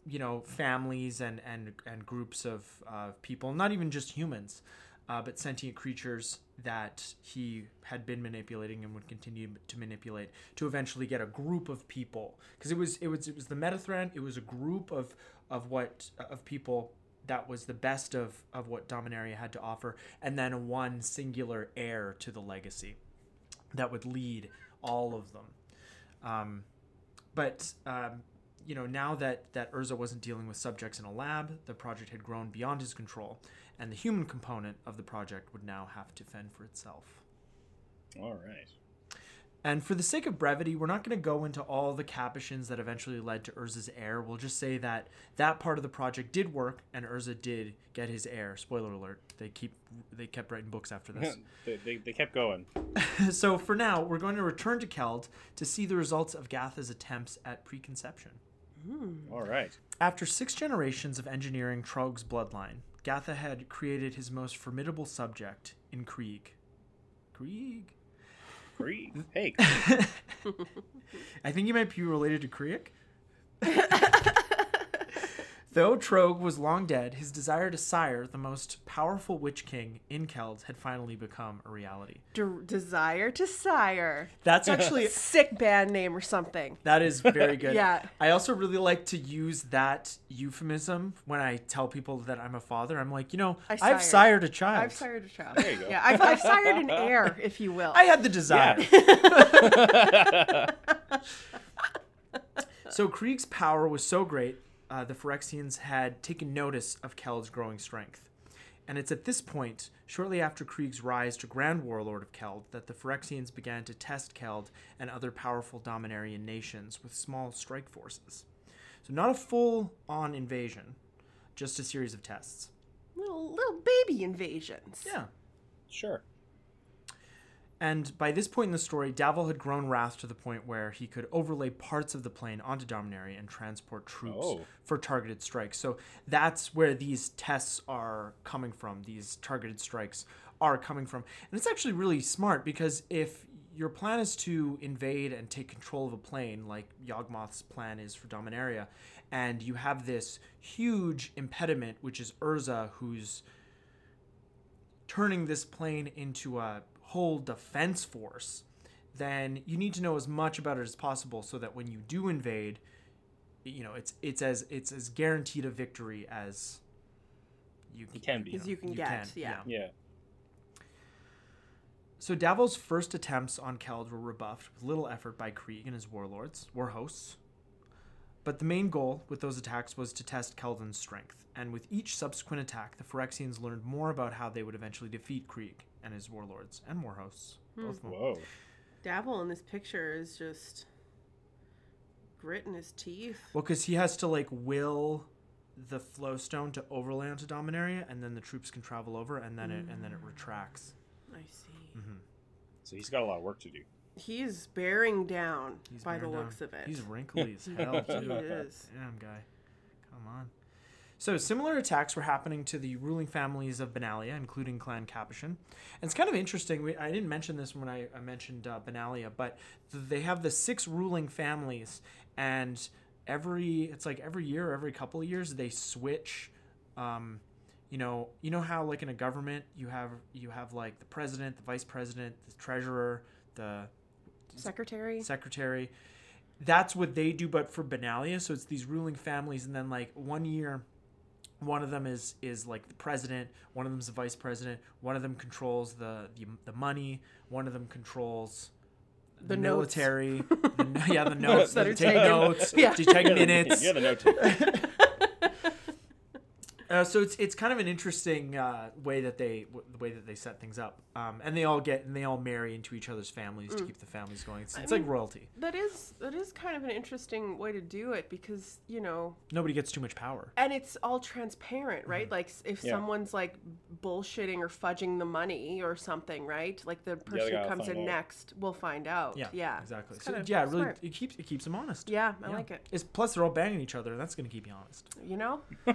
you know, families and and and groups of uh, people, not even just humans, uh, but sentient creatures that he had been manipulating and would continue to manipulate to eventually get a group of people because it was it was it was the Metathran. It was a group of of what of people that was the best of of what Dominaria had to offer, and then one singular heir to the legacy that would lead all of them. Um, but um, you know, now that that Urza wasn't dealing with subjects in a lab, the project had grown beyond his control, and the human component of the project would now have to fend for itself. All right. And for the sake of brevity, we're not going to go into all the Capashens that eventually led to Urza's heir. We'll just say that that part of the project did work, and Urza did get his heir. Spoiler alert: they keep they kept writing books after this. they, they, they kept going. so for now, we're going to return to Keld to see the results of Gatha's attempts at preconception. Hmm. All right. After six generations of engineering Trog's bloodline, Gatha had created his most formidable subject in Krieg. Krieg? Krieg. Hey. I think you might be related to Krieg. Though Trog was long dead, his desire to sire the most powerful Witch King in Keld had finally become a reality. De- desire to sire. That's actually a Sick band name or something. that is very good. Yeah. I also really like to use that euphemism when I tell people that I'm a father. I'm like, you know, I I've sired. sired a child. I've sired a child. There you go. Yeah, I've, I've sired an heir, if you will. I had the desire. So Krieg's power was so great, uh, the Phyrexians had taken notice of Keld's growing strength. And it's at this point, shortly after Krieg's rise to Grand Warlord of Keld, that the Phyrexians began to test Keld and other powerful Dominarian nations with small strike forces. So not a full-on invasion, just a series of tests. little little baby invasions. Yeah. Sure. And by this point in the story, Davvol had grown Rath to the point where he could overlay parts of the plane onto Dominaria and transport troops Oh. for targeted strikes. So that's where these tests are coming from. These targeted strikes are coming from. And it's actually really smart because if your plan is to invade and take control of a plane, like Yawgmoth's plan is for Dominaria, and you have this huge impediment, which is Urza, who's turning this plane into a whole defense force, then you need to know as much about it as possible so that when you do invade, you know it's it's as it's as guaranteed a victory as you It can be. As you can get, yeah. Yeah. So Davvol's first attempts on Keld were rebuffed with little effort by Krieg and his warlords, war hosts. But the main goal with those attacks was to test Keldon's strength, and with each subsequent attack, the Phyrexians learned more about how they would eventually defeat Krieg and his warlords and war hosts. Both of them. Whoa. Davvol in this picture is just grit in his teeth. Well, because he has to like will the flowstone to overlay onto Dominaria, and then the troops can travel over, and then it and then it retracts. I see. Mm-hmm. So he's got a lot of work to do. He's bearing down He's by the down. looks of it. He's wrinkly as hell he too. is. Damn guy, come on. So similar attacks were happening to the ruling families of Benalia, including Clan Capashen. And it's kind of interesting. We, I didn't mention this when I, I mentioned uh, Benalia, but they have the six ruling families, and every it's like every year, or every couple of years, they switch. Um, you know, you know how like in a government you have you have like the president, the vice president, the treasurer, the Secretary. secretary. That's what they do, but for Benalia. So it's these ruling families, and then like one year, one of them is is like the president, one of them is the vice president, one of them controls the the, the money, one of them controls the, The military. the, yeah, the notes. that are take taken. notes. Yeah. They take You're the- minutes. You're the note taker. Uh, so it's it's kind of an interesting uh, way that they w- the way that they set things up, um, and they all get and they all marry into each other's families to keep the families going. It's, it's like mean- royalty. That is that is kind of an interesting way to do it because you know, Nobody gets too much power. and it's all transparent, right? Like s- if Yeah. someone's like bullshitting or fudging the money or something, right? Like the person who gotta comes in out. next will find out. Yeah, yeah, exactly. It's So kinda yeah, it really smart. it keeps it keeps them honest. Yeah, I like it. It's plus they're all banging each other, and that's going to keep you honest. You know,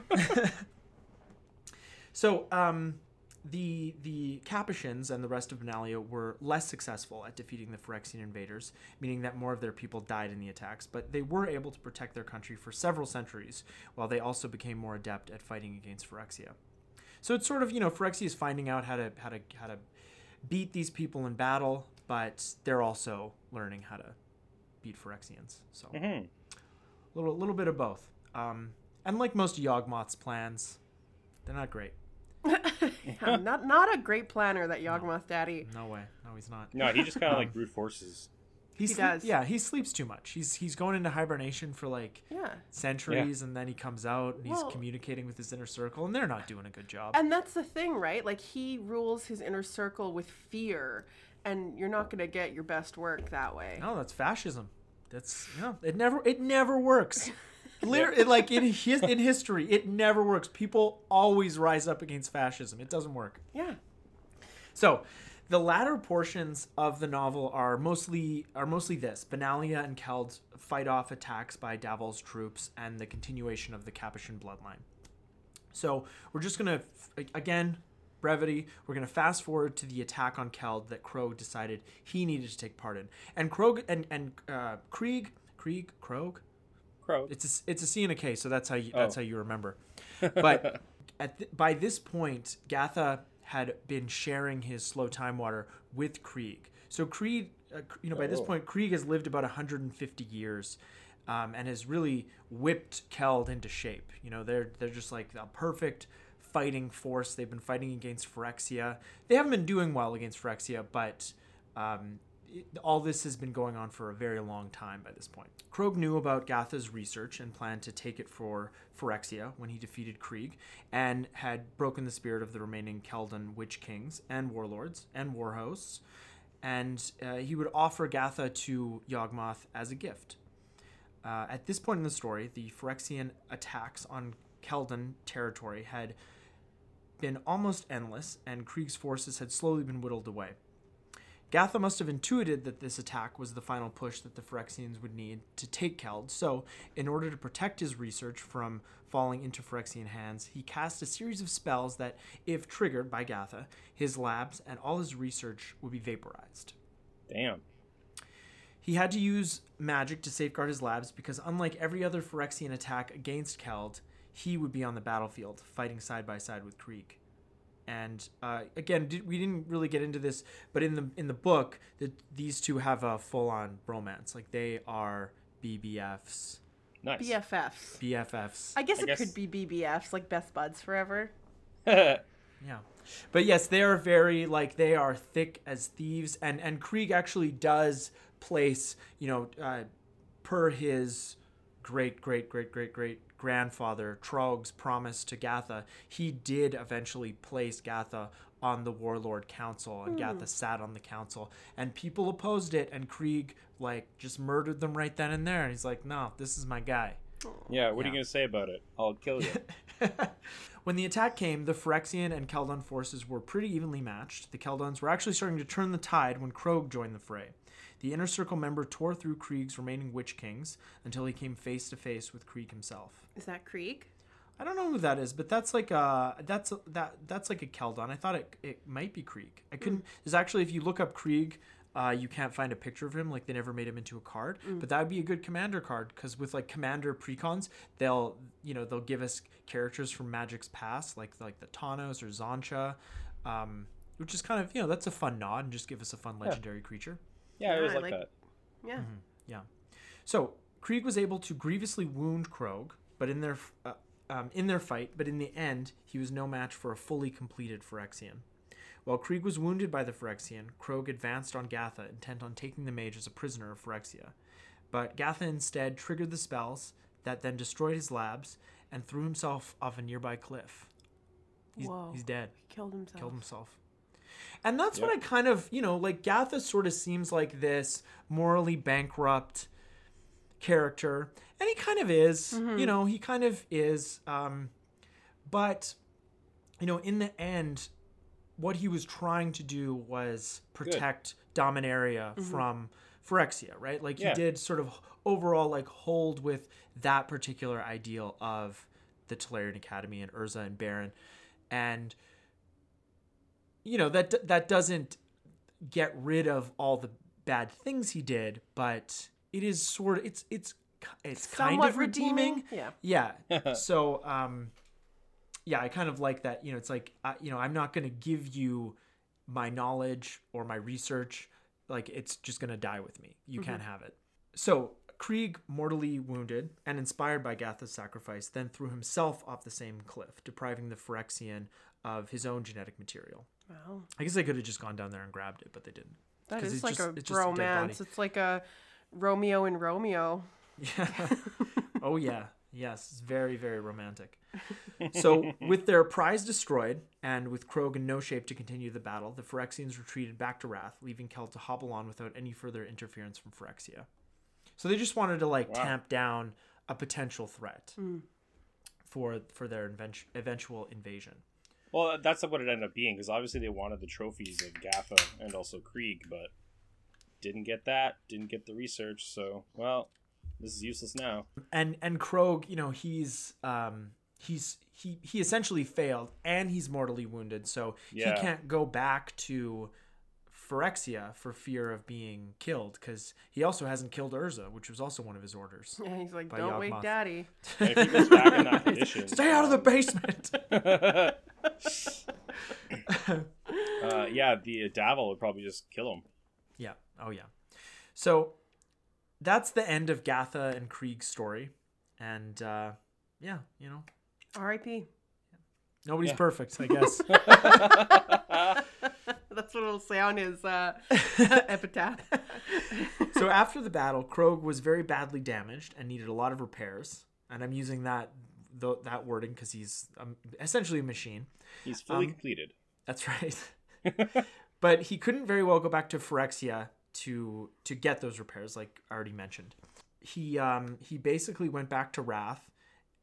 So, um, the the Capashens and the rest of Benalia were less successful at defeating the Phyrexian invaders, meaning that more of their people died in the attacks. But they were able to protect their country for several centuries, while they also became more adept at fighting against Phyrexia. So it's sort of you know Phyrexia is finding out how to how to how to beat these people in battle, but they're also learning how to beat Phyrexians. So Mhm. little little bit of both. Um, and like most Yawgmoth's plans, they're not great. Yeah, not not a great planner that Yawgmoth Daddy. No way. No, he's not. No, he just kind of like brute forces. He, He sleep- does. Yeah, he sleeps too much. He's he's going into hibernation for like Yeah, centuries, and then he comes out and he's communicating with his inner circle, and they're not doing a good job. and that's the thing, right? Like he rules his inner circle with fear, and you're not gonna get your best work that way. no, that's fascism. That's yeah. it never it never works. Literally, like in his in history, it never works. People always rise up against fascism. It doesn't work. Yeah. So, the latter portions of the novel are mostly are mostly this: Benalia and Keld fight off attacks by Davvol's troops and the continuation of the Capashen bloodline. So, we're just gonna again brevity. We're gonna fast forward to the attack on Keld that Croag decided he needed to take part in, and Croag and and uh, Krieg, Krieg, Croag. Crow. It's a, it's a C and a K, so that's how you, that's Oh. how you remember. But at th- by this point, Gatha had been sharing his slow time water with Krieg. So Krieg, uh, you know, by this Oh. point, Krieg has lived about 150 years, um, and has really whipped Keld into shape. You know, they're they're just like a perfect fighting force. They've been fighting against Phyrexia. They haven't been doing well against Phyrexia, but um, all this has been going on for a very long time by this point. Croag knew about Gatha's research and planned to take it for Phyrexia when he defeated Krieg and had broken the spirit of the remaining Keldon witch kings and warlords and war hosts. And uh, he would offer Gatha to Yawgmoth as a gift. Uh, at this point in the story, the Phyrexian attacks on Keldon territory had been almost endless, and Krieg's forces had slowly been whittled away. Gatha must have intuited that this attack was the final push that the Phyrexians would need to take Keld, so, in order to protect his research from falling into Phyrexian hands, he cast a series of spells that, if triggered by Gatha, his labs and all his research would be vaporized. Damn. He had to use magic to safeguard his labs because, unlike every other Phyrexian attack against Keld, he would be on the battlefield fighting side by side with Krieg. And uh, again, did, we didn't really get into this, but in the in the book, the, these two have a full on bromance. Like they are BBFs, Nice. BFFs. BFFs. I guess I it guess- could be BBFs, like best buds forever. Yeah. But yes, they are very like they are thick as thieves and and Krieg actually does place, you know, uh, per his great great great great great grandfather Trog's promise to Gatha, he did eventually place Gatha on the warlord council and hmm. Gatha sat on the council and people opposed it and Krieg like just murdered them right then and there and he's like, "No, this is my guy." yeah. What are you gonna say about it? I'll kill you. when the attack came, the Phyrexian and Keldon forces were pretty evenly matched. The Keldons were actually starting to turn the tide when Croag joined the fray. The Inner Circle member tore through Krieg's remaining Witch Kings until he came face to face with Krieg himself. Is that Krieg? I don't know who that is, but that's like a that's a, that that's like a Keldon. I thought it it might be Krieg. I couldn't. There's actually if you look up Krieg, uh, you can't find a picture of him. Like they never made him into a card, but that would be a good commander card because with like commander precons, they'll you know they'll give us characters from Magic's past, like like the Thanos or Xantcha, um, which is kind of you know that's a fun nod and just give us a fun legendary creature. Yeah, I always Yeah, like, like- that. Yeah. Yeah. So Krieg was able to grievously wound Croag, but in their uh, um, in their fight, but in the end, he was no match for a fully completed Phyrexian. While Krieg was wounded by the Phyrexian, Croag advanced on Gatha, intent on taking the mage as a prisoner of Phyrexia. But Gatha instead triggered the spells that then destroyed his labs and threw himself off a nearby cliff. He's, Whoa. he's dead. He killed himself. Killed himself. And that's what I kind of, you know, like Gatha sort of seems like this morally bankrupt character. And he kind of is. You know, he kind of is. Um, but, you know, in the end, what he was trying to do was protect Dominaria from Phyrexia, right? Like Yeah. he did sort of overall like hold with that particular ideal of the Tolarian Academy and Urza and Barrin. And you know, that that doesn't get rid of all the bad things he did, but it is sort of it's it's it's kind Somewhat of redeeming. Yeah. Yeah. so, um, yeah, I kind of like that. You know, it's like, uh, you know, I'm not going to give you my knowledge or my research. Like, it's just going to die with me. You can't have it. So, Krieg, mortally wounded and inspired by Gatha's sacrifice, then threw himself off the same cliff, depriving the Phyrexian of his own genetic material. Wow. I guess they could have just gone down there and grabbed it, but they didn't. That is it's like just- a it's just a romance. it's like a Romeo and Romeo. Yeah. oh yeah. Yes, it's very very romantic. So, with their prize destroyed and with Croag in no shape to continue the battle, the Phyrexians retreated back to Rath, leaving Keld to hobble on without any further interference from Phyrexia. So they just wanted to like Wow. tamp down a potential threat for for their inven- eventual invasion. Well, that's what it ended up being because obviously they wanted the trophies of Gatha and also Krieg, but didn't get that. Didn't get the research. So, well, this is useless now. and and Croag, you know, he's um he's he he essentially failed and he's mortally wounded, so Yeah. he can't go back to Phyrexia for fear of being killed because he also hasn't killed Urza, which was also one of his orders. Yeah, he's like, don't wake daddy. And if he goes back in that condition, Stay out of the um, basement. uh, yeah, the Davvol would probably just kill him. yeah. Oh yeah. So that's the end of Gatha and Krieg's story, and uh, yeah, you know, R.I.P. nobody's Yeah. perfect, I guess. That's what it'll say on his uh, epitaph. so after the battle, Croag was very badly damaged and needed a lot of repairs. And I'm using that th- that wording because he's um, essentially a machine. He's fully Um, completed. That's right. but he couldn't very well go back to Phyrexia to to get those repairs, like I already mentioned. He um, he basically went back to Rath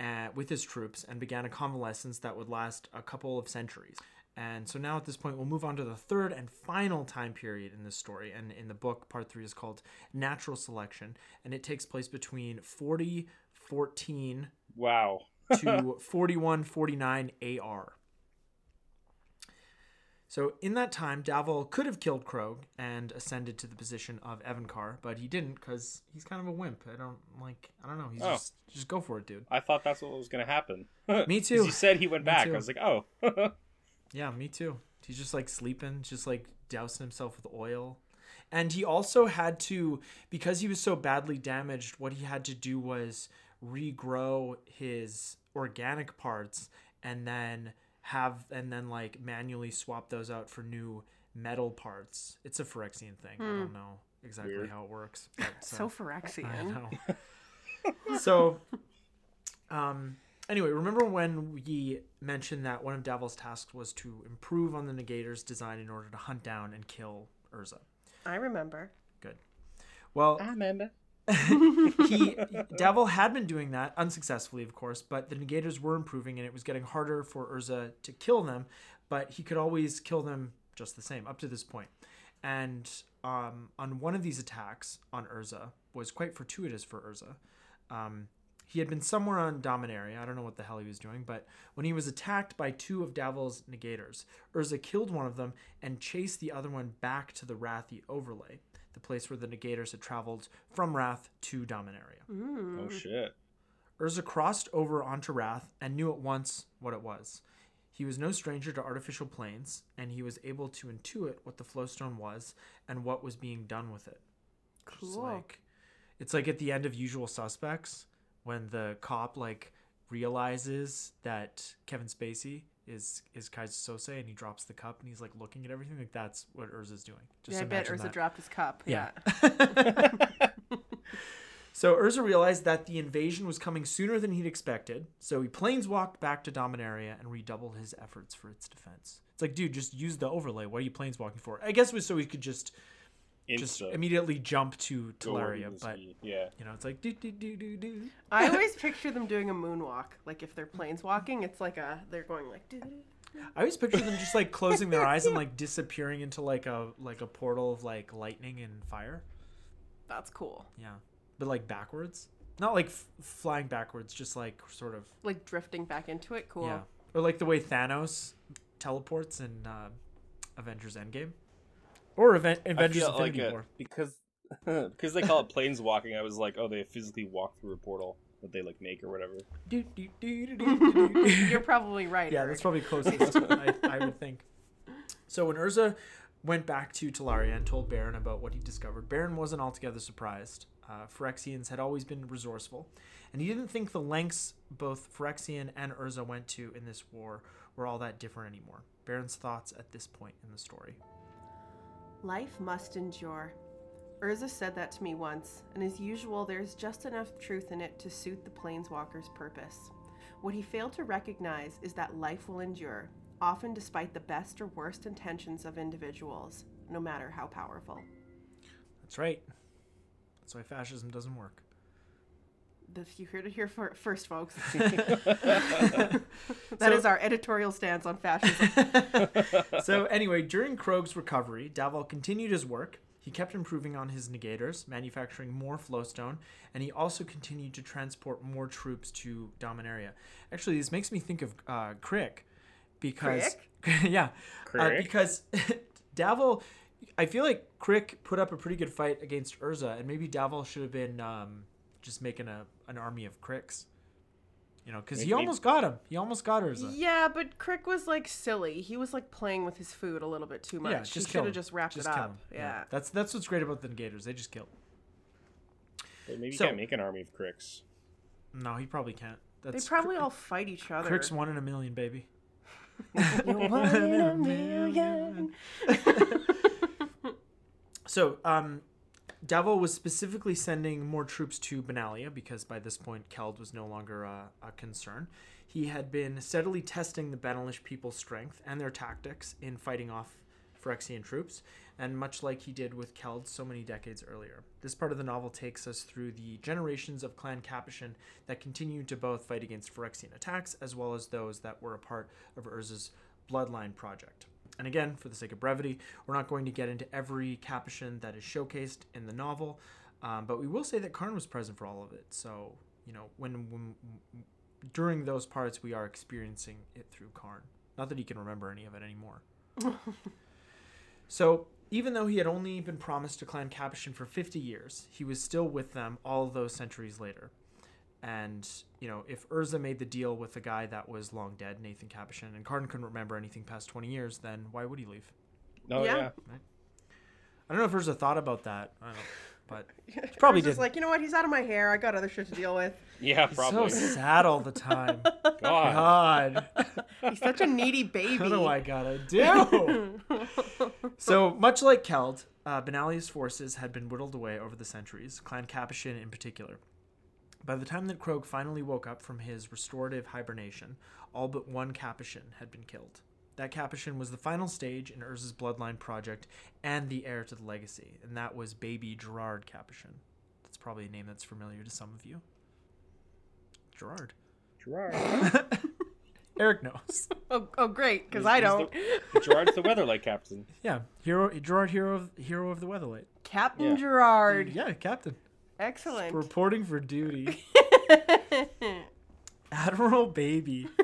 uh, with his troops and began a convalescence that would last a couple of centuries. And so now at this point, we'll move on to the third and final time period in this story. And in the book, part three is called Natural Selection. And it takes place between 4014 Wow. to 4149 AR. So in that time, Davvol could have killed Croag and ascended to the position of Evincar, but he didn't because he's kind of a wimp. I don't like. I don't know. He's Oh. just just go for it, dude. I thought that's what was going to happen. Me too. He said he went Me back. too. I was like, oh. Yeah, me too. He's just like sleeping, just like dousing himself with oil. And he also had to, because he was so badly damaged, what he had to do was regrow his organic parts and then have, and then like manually swap those out for new metal parts. It's a Phyrexian thing. I don't know exactly Weird. how it works. But, so uh, I Phyrexian. know. so, um, anyway, remember when we mentioned that one of Davvol's tasks was to improve on the Negator's design in order to hunt down and kill Urza? I remember. Good. Well, I remember. he Davvol had been doing that unsuccessfully, of course, but the Negators were improving, and it was getting harder for Urza to kill them. But he could always kill them just the same up to this point. And um, on one of these attacks on Urza was quite fortuitous for Urza. Um, he had been somewhere on Dominaria. I don't know what the hell he was doing, but when he was attacked by two of Davvol's negators, Urza killed one of them and chased the other one back to the Rathi overlay, the place where the negators had traveled from Rath to Dominaria. Hmm. Oh, shit. Urza crossed over onto Rath and knew at once what it was. He was no stranger to artificial planes, and he was able to intuit what the flowstone was and what was being done with it. Just Cool. like it's like at the end of Usual Suspects when the cop like realizes that Kevin Spacey is is Kaiser Söze and he drops the cup and he's like looking at everything like that's what Urza's doing. Just yeah, I bet Urza that. dropped his cup. Yeah. Yeah. So Urza realized that the invasion was coming sooner than he'd expected, so he planeswalked back to Dominaria and redoubled his efforts for its defense. It's like, dude, just use the overlay. What are you planeswalking for? I guess it was so he could just just immediately jump to go Tolaria, but speed. yeah. you know, it's like do do do do do. I always picture them doing a moonwalk. Like if they're planeswalking, it's like a they're going like. doo-doo-doo. I always picture them just like closing their eyes and like disappearing into like a like a portal of like lightning and fire. That's cool. Yeah, but like backwards, not like f- flying backwards, just like sort of Like drifting back into it. Cool. yeah, or like the way Thanos teleports in uh, Avengers Endgame, or Aven- I Avengers feel like Infinity uh, War. because because they call it planeswalking. I was like, oh, they physically walk through a portal that they like make or whatever. Do, do, do, do, do, do, do. You're probably right. yeah, Eric. that's probably closest. I, I would think. So when Urza went back to Tolaria and told Barrin about what he discovered, Barrin wasn't altogether surprised. Uh, Phyrexians had always been resourceful, and he didn't think the lengths both Phyrexian and Urza went to in this war were all that different anymore. Barrin's thoughts at this point in the story. Life must endure. Urza said that to me once, and as usual, there's just enough truth in it to suit the Planeswalker's purpose. What he failed to recognize is that life will endure, often despite the best or worst intentions of individuals, no matter how powerful. That's right. That's why fascism doesn't work. The, you heard it here fir- first, folks. That is So- our editorial stance on fascism. so anyway, during Croag's recovery, Davvol continued his work. He kept improving on his negators, manufacturing more flowstone, and he also continued to transport more troops to Dominaria. Actually, this makes me think of uh, Crick, because yeah, uh, because Davvol, I feel like Crick put up a pretty good fight against Urza, and maybe Davvol should have been um, just making a an army of Cricks. You know, because he almost got him. He almost got Urza. yeah, but Crick was like silly. He was like playing with his food a little bit too much. Yeah, he just should kill have just wrapped Just it up. him. Yeah. That's that's what's great about the negators. They just kill. But maybe you So- can't make an army of cricks. No, he probably can't. They probably Cri- all fight each other. Crick's one in a million, baby. You're one in a million. So, um, Davvol was specifically sending more troops to Benalia because by this point Keld was no longer a, a concern. He had been steadily testing the Benalish people's strength and their tactics in fighting off Phyrexian troops, and much like he did with Keld so many decades earlier. This part of the novel takes us through the generations of Clan Capashen that continued to both fight against Phyrexian attacks as well as those that were a part of Urza's bloodline project. And again, for the sake of brevity, we're not going to get into every Capashen that is showcased in the novel, um, but we will say that Karn was present for all of it. So, you know, when, when during those parts, we are experiencing it through Karn. Not that he can remember any of it anymore. so, even though he had only been promised to Clan Capashen for 50 years, he was still with them all those centuries later. And, you know, if Urza made the deal with the guy that was long dead, Nathan Capashen, and Karn couldn't remember anything past 20 years, then why would he leave? Oh Yeah. yeah. I don't know if Urza thought about that. I don't know. But Probably probably just like, you know what? He's out of my hair. I got other shit to deal with. Yeah, he's probably. so sad all the time. God. God. He's such a needy baby. What do I gotta do? so, much like Keld, uh, Benalia's forces had been whittled away over the centuries, Clan Capashen in particular. By the time that Croag finally woke up from his restorative hibernation, all but one Capashen had been killed. That Capashen was the final stage in Urza's bloodline project and the heir to the legacy, and that was baby Gerrard Capashen. That's probably a name that's familiar to some of you. Gerrard. Gerrard. Eric knows. Oh, oh great, because I don't. the- Gerrard's the weatherlight captain. Yeah, hero Gerrard, hero of hero of the Weatherlight. Captain Yeah. Gerrard. Yeah, captain. Excellent. Reporting for duty. Admiral Baby.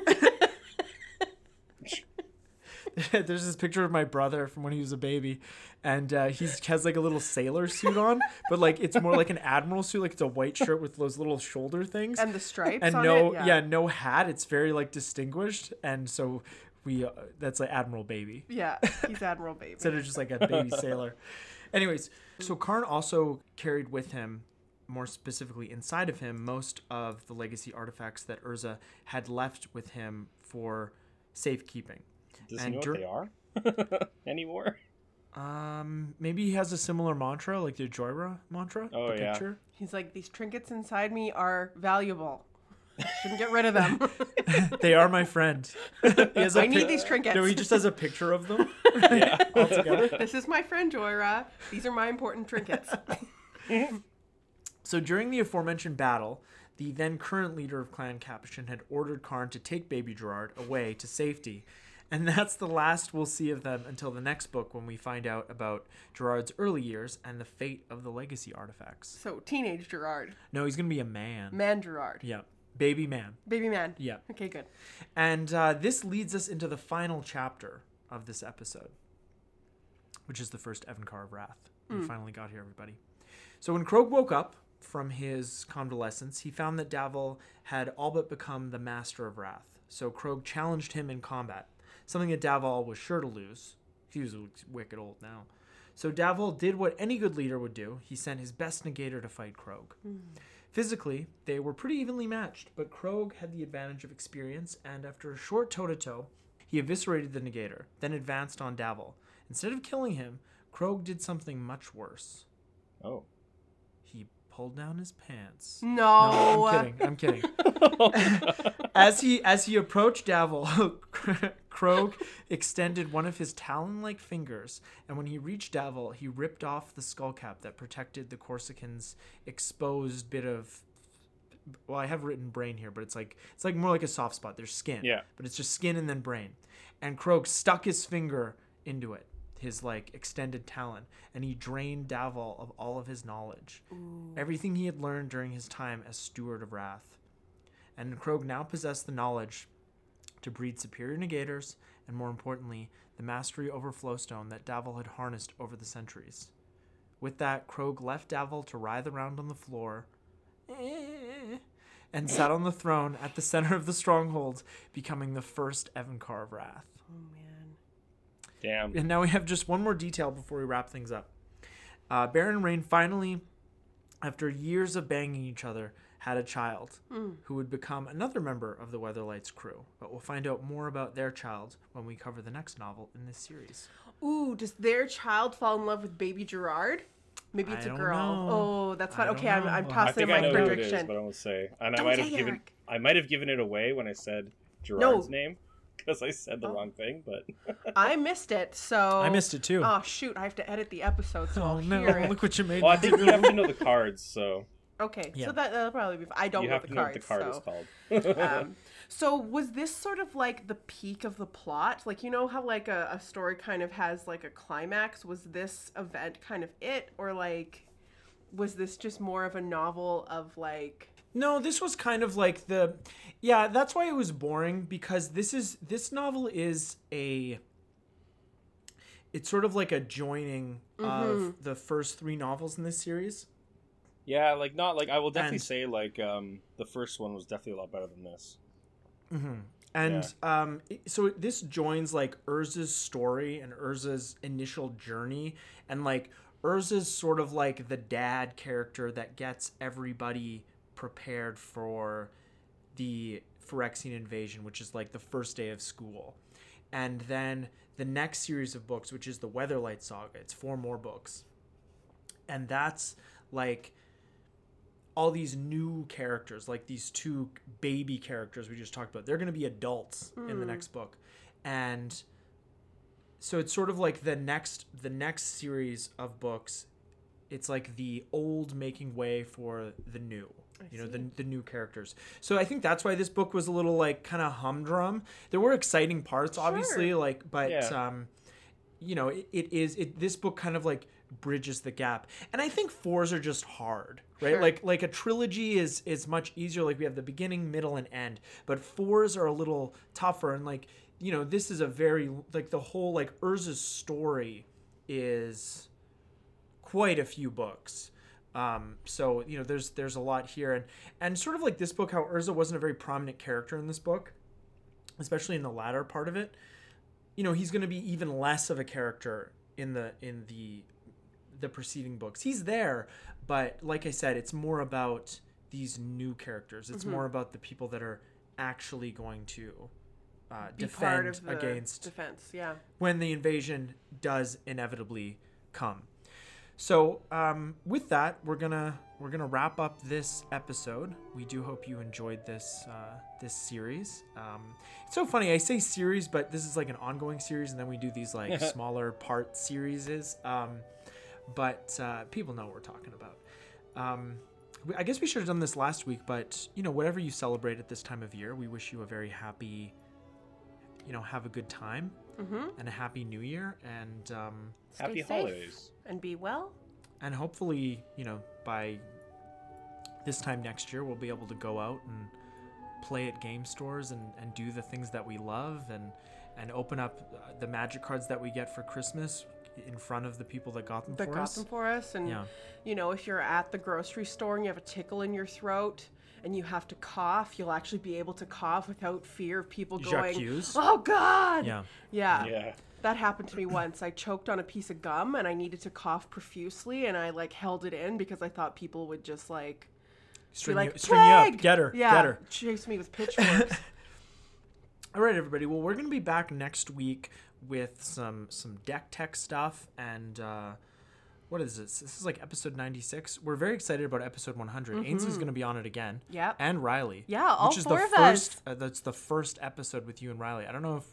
There's this picture of my brother from when he was a baby, and uh, he has like a little sailor suit on, but like it's more like an admiral suit, like it's a white shirt with those little shoulder things, and the stripes and on no, it. yeah. no hat. It's very like distinguished, and so we uh, that's like Admiral Baby Yeah, he's Admiral Baby. instead of just like a baby sailor. Anyways, so Karn also carried with him, more specifically inside of him, most of the legacy artifacts that Urza had left with him for safekeeping. Does And he know dur- what they are anymore? Um, maybe he has a similar mantra, like the Jhoira mantra. Oh, the yeah. picture. He's like, these trinkets inside me are valuable. Shouldn't get rid of them. they are my friend. he has a I need these trinkets. No, he just has a picture of them Yeah. all together. this is my friend Jhoira. These are my important trinkets. So during the aforementioned battle, the then current leader of Clan Capashen had ordered Karn to take baby Gerrard away to safety. And that's the last we'll see of them until the next book when we find out about Gerrard's early years and the fate of the legacy artifacts. So teenage Gerrard, No, he's going to be a man. man Gerrard, Yeah. Baby man. baby man. Yeah. Okay, good. And uh, this leads us into the final chapter of this episode, which is the first Evincar of Rath. We finally got here, everybody. So when Croag woke up from his convalescence, he found that Davvol had all but become the master of Rath. So Croag challenged him in combat, something that Davvol was sure to lose. He was wicked old now. So Davvol did what any good leader would do. He sent his best negator to fight Croag. Mm-hmm. Physically, they were pretty evenly matched, but Croag had the advantage of experience, and after a short toe to toe, he eviscerated the negator, then advanced on Davvol. Instead of killing him, Croag did something much worse. Oh. Pulled down his pants. No. No, I'm kidding. I'm kidding. Oh, as he as he approached Davvol, Croag extended one of his talon-like fingers, and when he reached Davvol, he ripped off the skull cap that protected the Corsican's exposed bit of. Well, I have written brain here, but it's like it's like more like a soft spot. There's skin, Yeah. but it's just skin and then brain. And Croag stuck his finger into it, his like extended talon, and he drained Davvol of all of his knowledge, everything he had learned during his time as steward of Rath. And Croag now possessed the knowledge to breed superior negators, and more importantly, the mastery over Flowstone that Davvol had harnessed over the centuries. With that, Croag left Davvol to writhe around on the floor eh, and sat on the throne at the center of the stronghold, becoming the first Evincar of Rath. Oh. Damn. And now we have just one more detail before we wrap things up. Uh, Barrin Rayne finally, after years of banging each other, had a child who would become another member of the Weatherlights crew. But we'll find out more about their child when we cover the next novel in this series. Ooh, does their child fall in love with baby Gerrard? Maybe it's I a don't girl. know. Oh, that's fun. I don't Okay, I'm. I'm I I tossing think in I my know who it is, but I won't say. And Don't might have say given Eric. I might have given it away when I said Gerrard's No. name because I said the Oh. wrong thing. But I missed it, so I missed it too. Oh shoot! I have to edit the episode, so oh I'll no! hear it. Look what you made. well, I me think do. you have to know the cards, so Okay, Yeah. so that, that'll probably be. I don't you know have the to know what the card so. is called. um, so was this sort of like the peak of the plot? Like you know how like a, a story kind of has like a climax. Was this event kind of it, or like was this just more of a novel of like? No, this was kind of like the Yeah, that's why it was boring because this is this novel is a it's sort of like a joining of the first 3 novels in this series. yeah, like not like I will definitely And- say like um the first one was definitely a lot better than this. And um, so this joins like Urza's story and Urza's initial journey, and like Urza's sort of like the dad character that gets everybody prepared for the Phyrexian invasion, which is like the first day of school. And then the next series of books, which is the Weatherlight Saga, it's four more books. And that's like all these new characters, like these two baby characters we just talked about, they're going to be adults in the mm. next book, and so it's sort of like the next the next series of books. It's like the old making way for the new, you know, the, the new characters. So I think that's why this book was a little like kind of humdrum. There were exciting parts, obviously, like, but Yeah. um, you know, it, it is it. This book kind of like bridges the gap, and I think fours are just hard, right? Sure. Like like a trilogy is is much easier. Like we have the beginning, middle, and end, but fours are a little tougher. And like you know, this is a very like the whole like Urza's story is quite a few books. Um, so you know, there's there's a lot here, and and sort of like this book, how Urza wasn't a very prominent character in this book, especially in the latter part of it. You know, he's going to be even less of a character in the in the the preceding books. He's there, but like I said, it's more about these new characters. It's more about the people that are actually going to uh, defend part of the against defense. Yeah. when the invasion does inevitably come. So um, with that, we're gonna we're gonna wrap up this episode. We do hope you enjoyed this uh, this series. Um, it's so funny. I say series, but this is like an ongoing series, and then we do these like smaller part series. Um, but uh, people know what we're talking about. Um, I guess we should have done this last week, but you know, whatever you celebrate at this time of year, we wish you a very happy, you know, have a good time Mm-hmm. and a happy new year and um, Happy safe. holidays. And be well. and hopefully you know by this time next year we'll be able to go out and play at game stores and, and do the things that we love and and open up uh, the magic cards that we get for christmas in front of the people that got them for us. That for got us them for us. And yeah you know, if you're at the grocery store and you have a tickle in your throat and you have to cough, you'll actually be able to cough without fear of people Jacques going, Hughes. "Oh God!" yeah yeah, Yeah. That happened to me once. I choked on a piece of gum and I needed to cough profusely, and I like held it in because I thought people would just like string, be like, you, string you up get her Yeah, get her chase me with pitchforks. All right, everybody. Well, we're gonna be back next week with some some deck tech stuff and uh, what is this? This is like episode ninety six. We're very excited about episode one hundred. Ainsley's gonna be on it again. Yeah. And Riley. Mm-hmm. Yeah, all which is four the of us. first. Uh, that's the first episode with you and Riley. I don't know if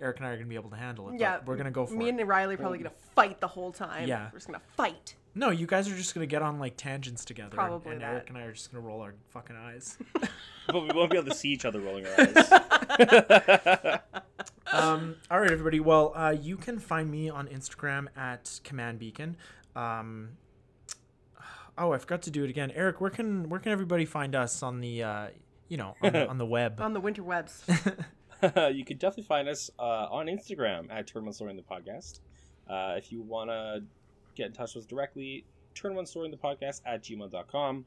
Eric and I are gonna be able to handle it. yeah, but we're gonna go for Me it. and Riley are probably gonna fight the whole time. Yeah. we're just gonna fight. no, you guys are just gonna get on like tangents together. and- Probably and, that. Eric and I are just gonna roll our fucking eyes. but we won't be able to see each other rolling our eyes. um, all right, everybody. Well, uh, you can find me on Instagram at Command Beacon. Um, oh, I forgot to do it again. Eric, where can where can everybody find us on the uh, you know on the, on the web? On the winter webs. you can definitely find us uh, on Instagram at Turn One Sol Ring the Podcast. Uh, if you want to get in touch with us directly, Turn One Sol Ring the Podcast at gmail.com.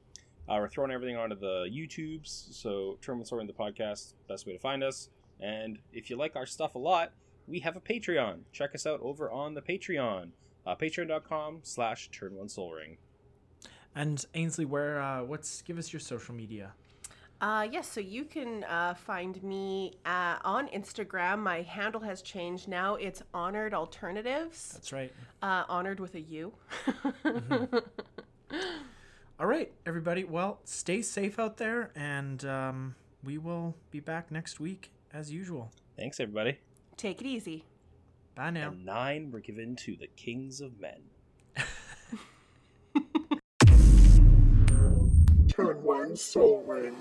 Uh, we're throwing everything onto the YouTubes, so Turn One Sol Ring the Podcast, best way to find us. And if you like our stuff a lot, we have a Patreon. Check us out over on the Patreon, uh, patreon.com slash Turn One Sol Ring. And Ainsley, where uh, what's give us your social media? Uh, yes, so you can uh, find me uh, on Instagram. My handle has changed now. It's Honored Alternatives. That's right. Uh, honored with a U. All right, everybody. Well, stay safe out there, and um, we will be back next week as usual. Thanks, everybody. Take it easy. Bye now. And nine were given to the kings of men. Turn one Sol Ring.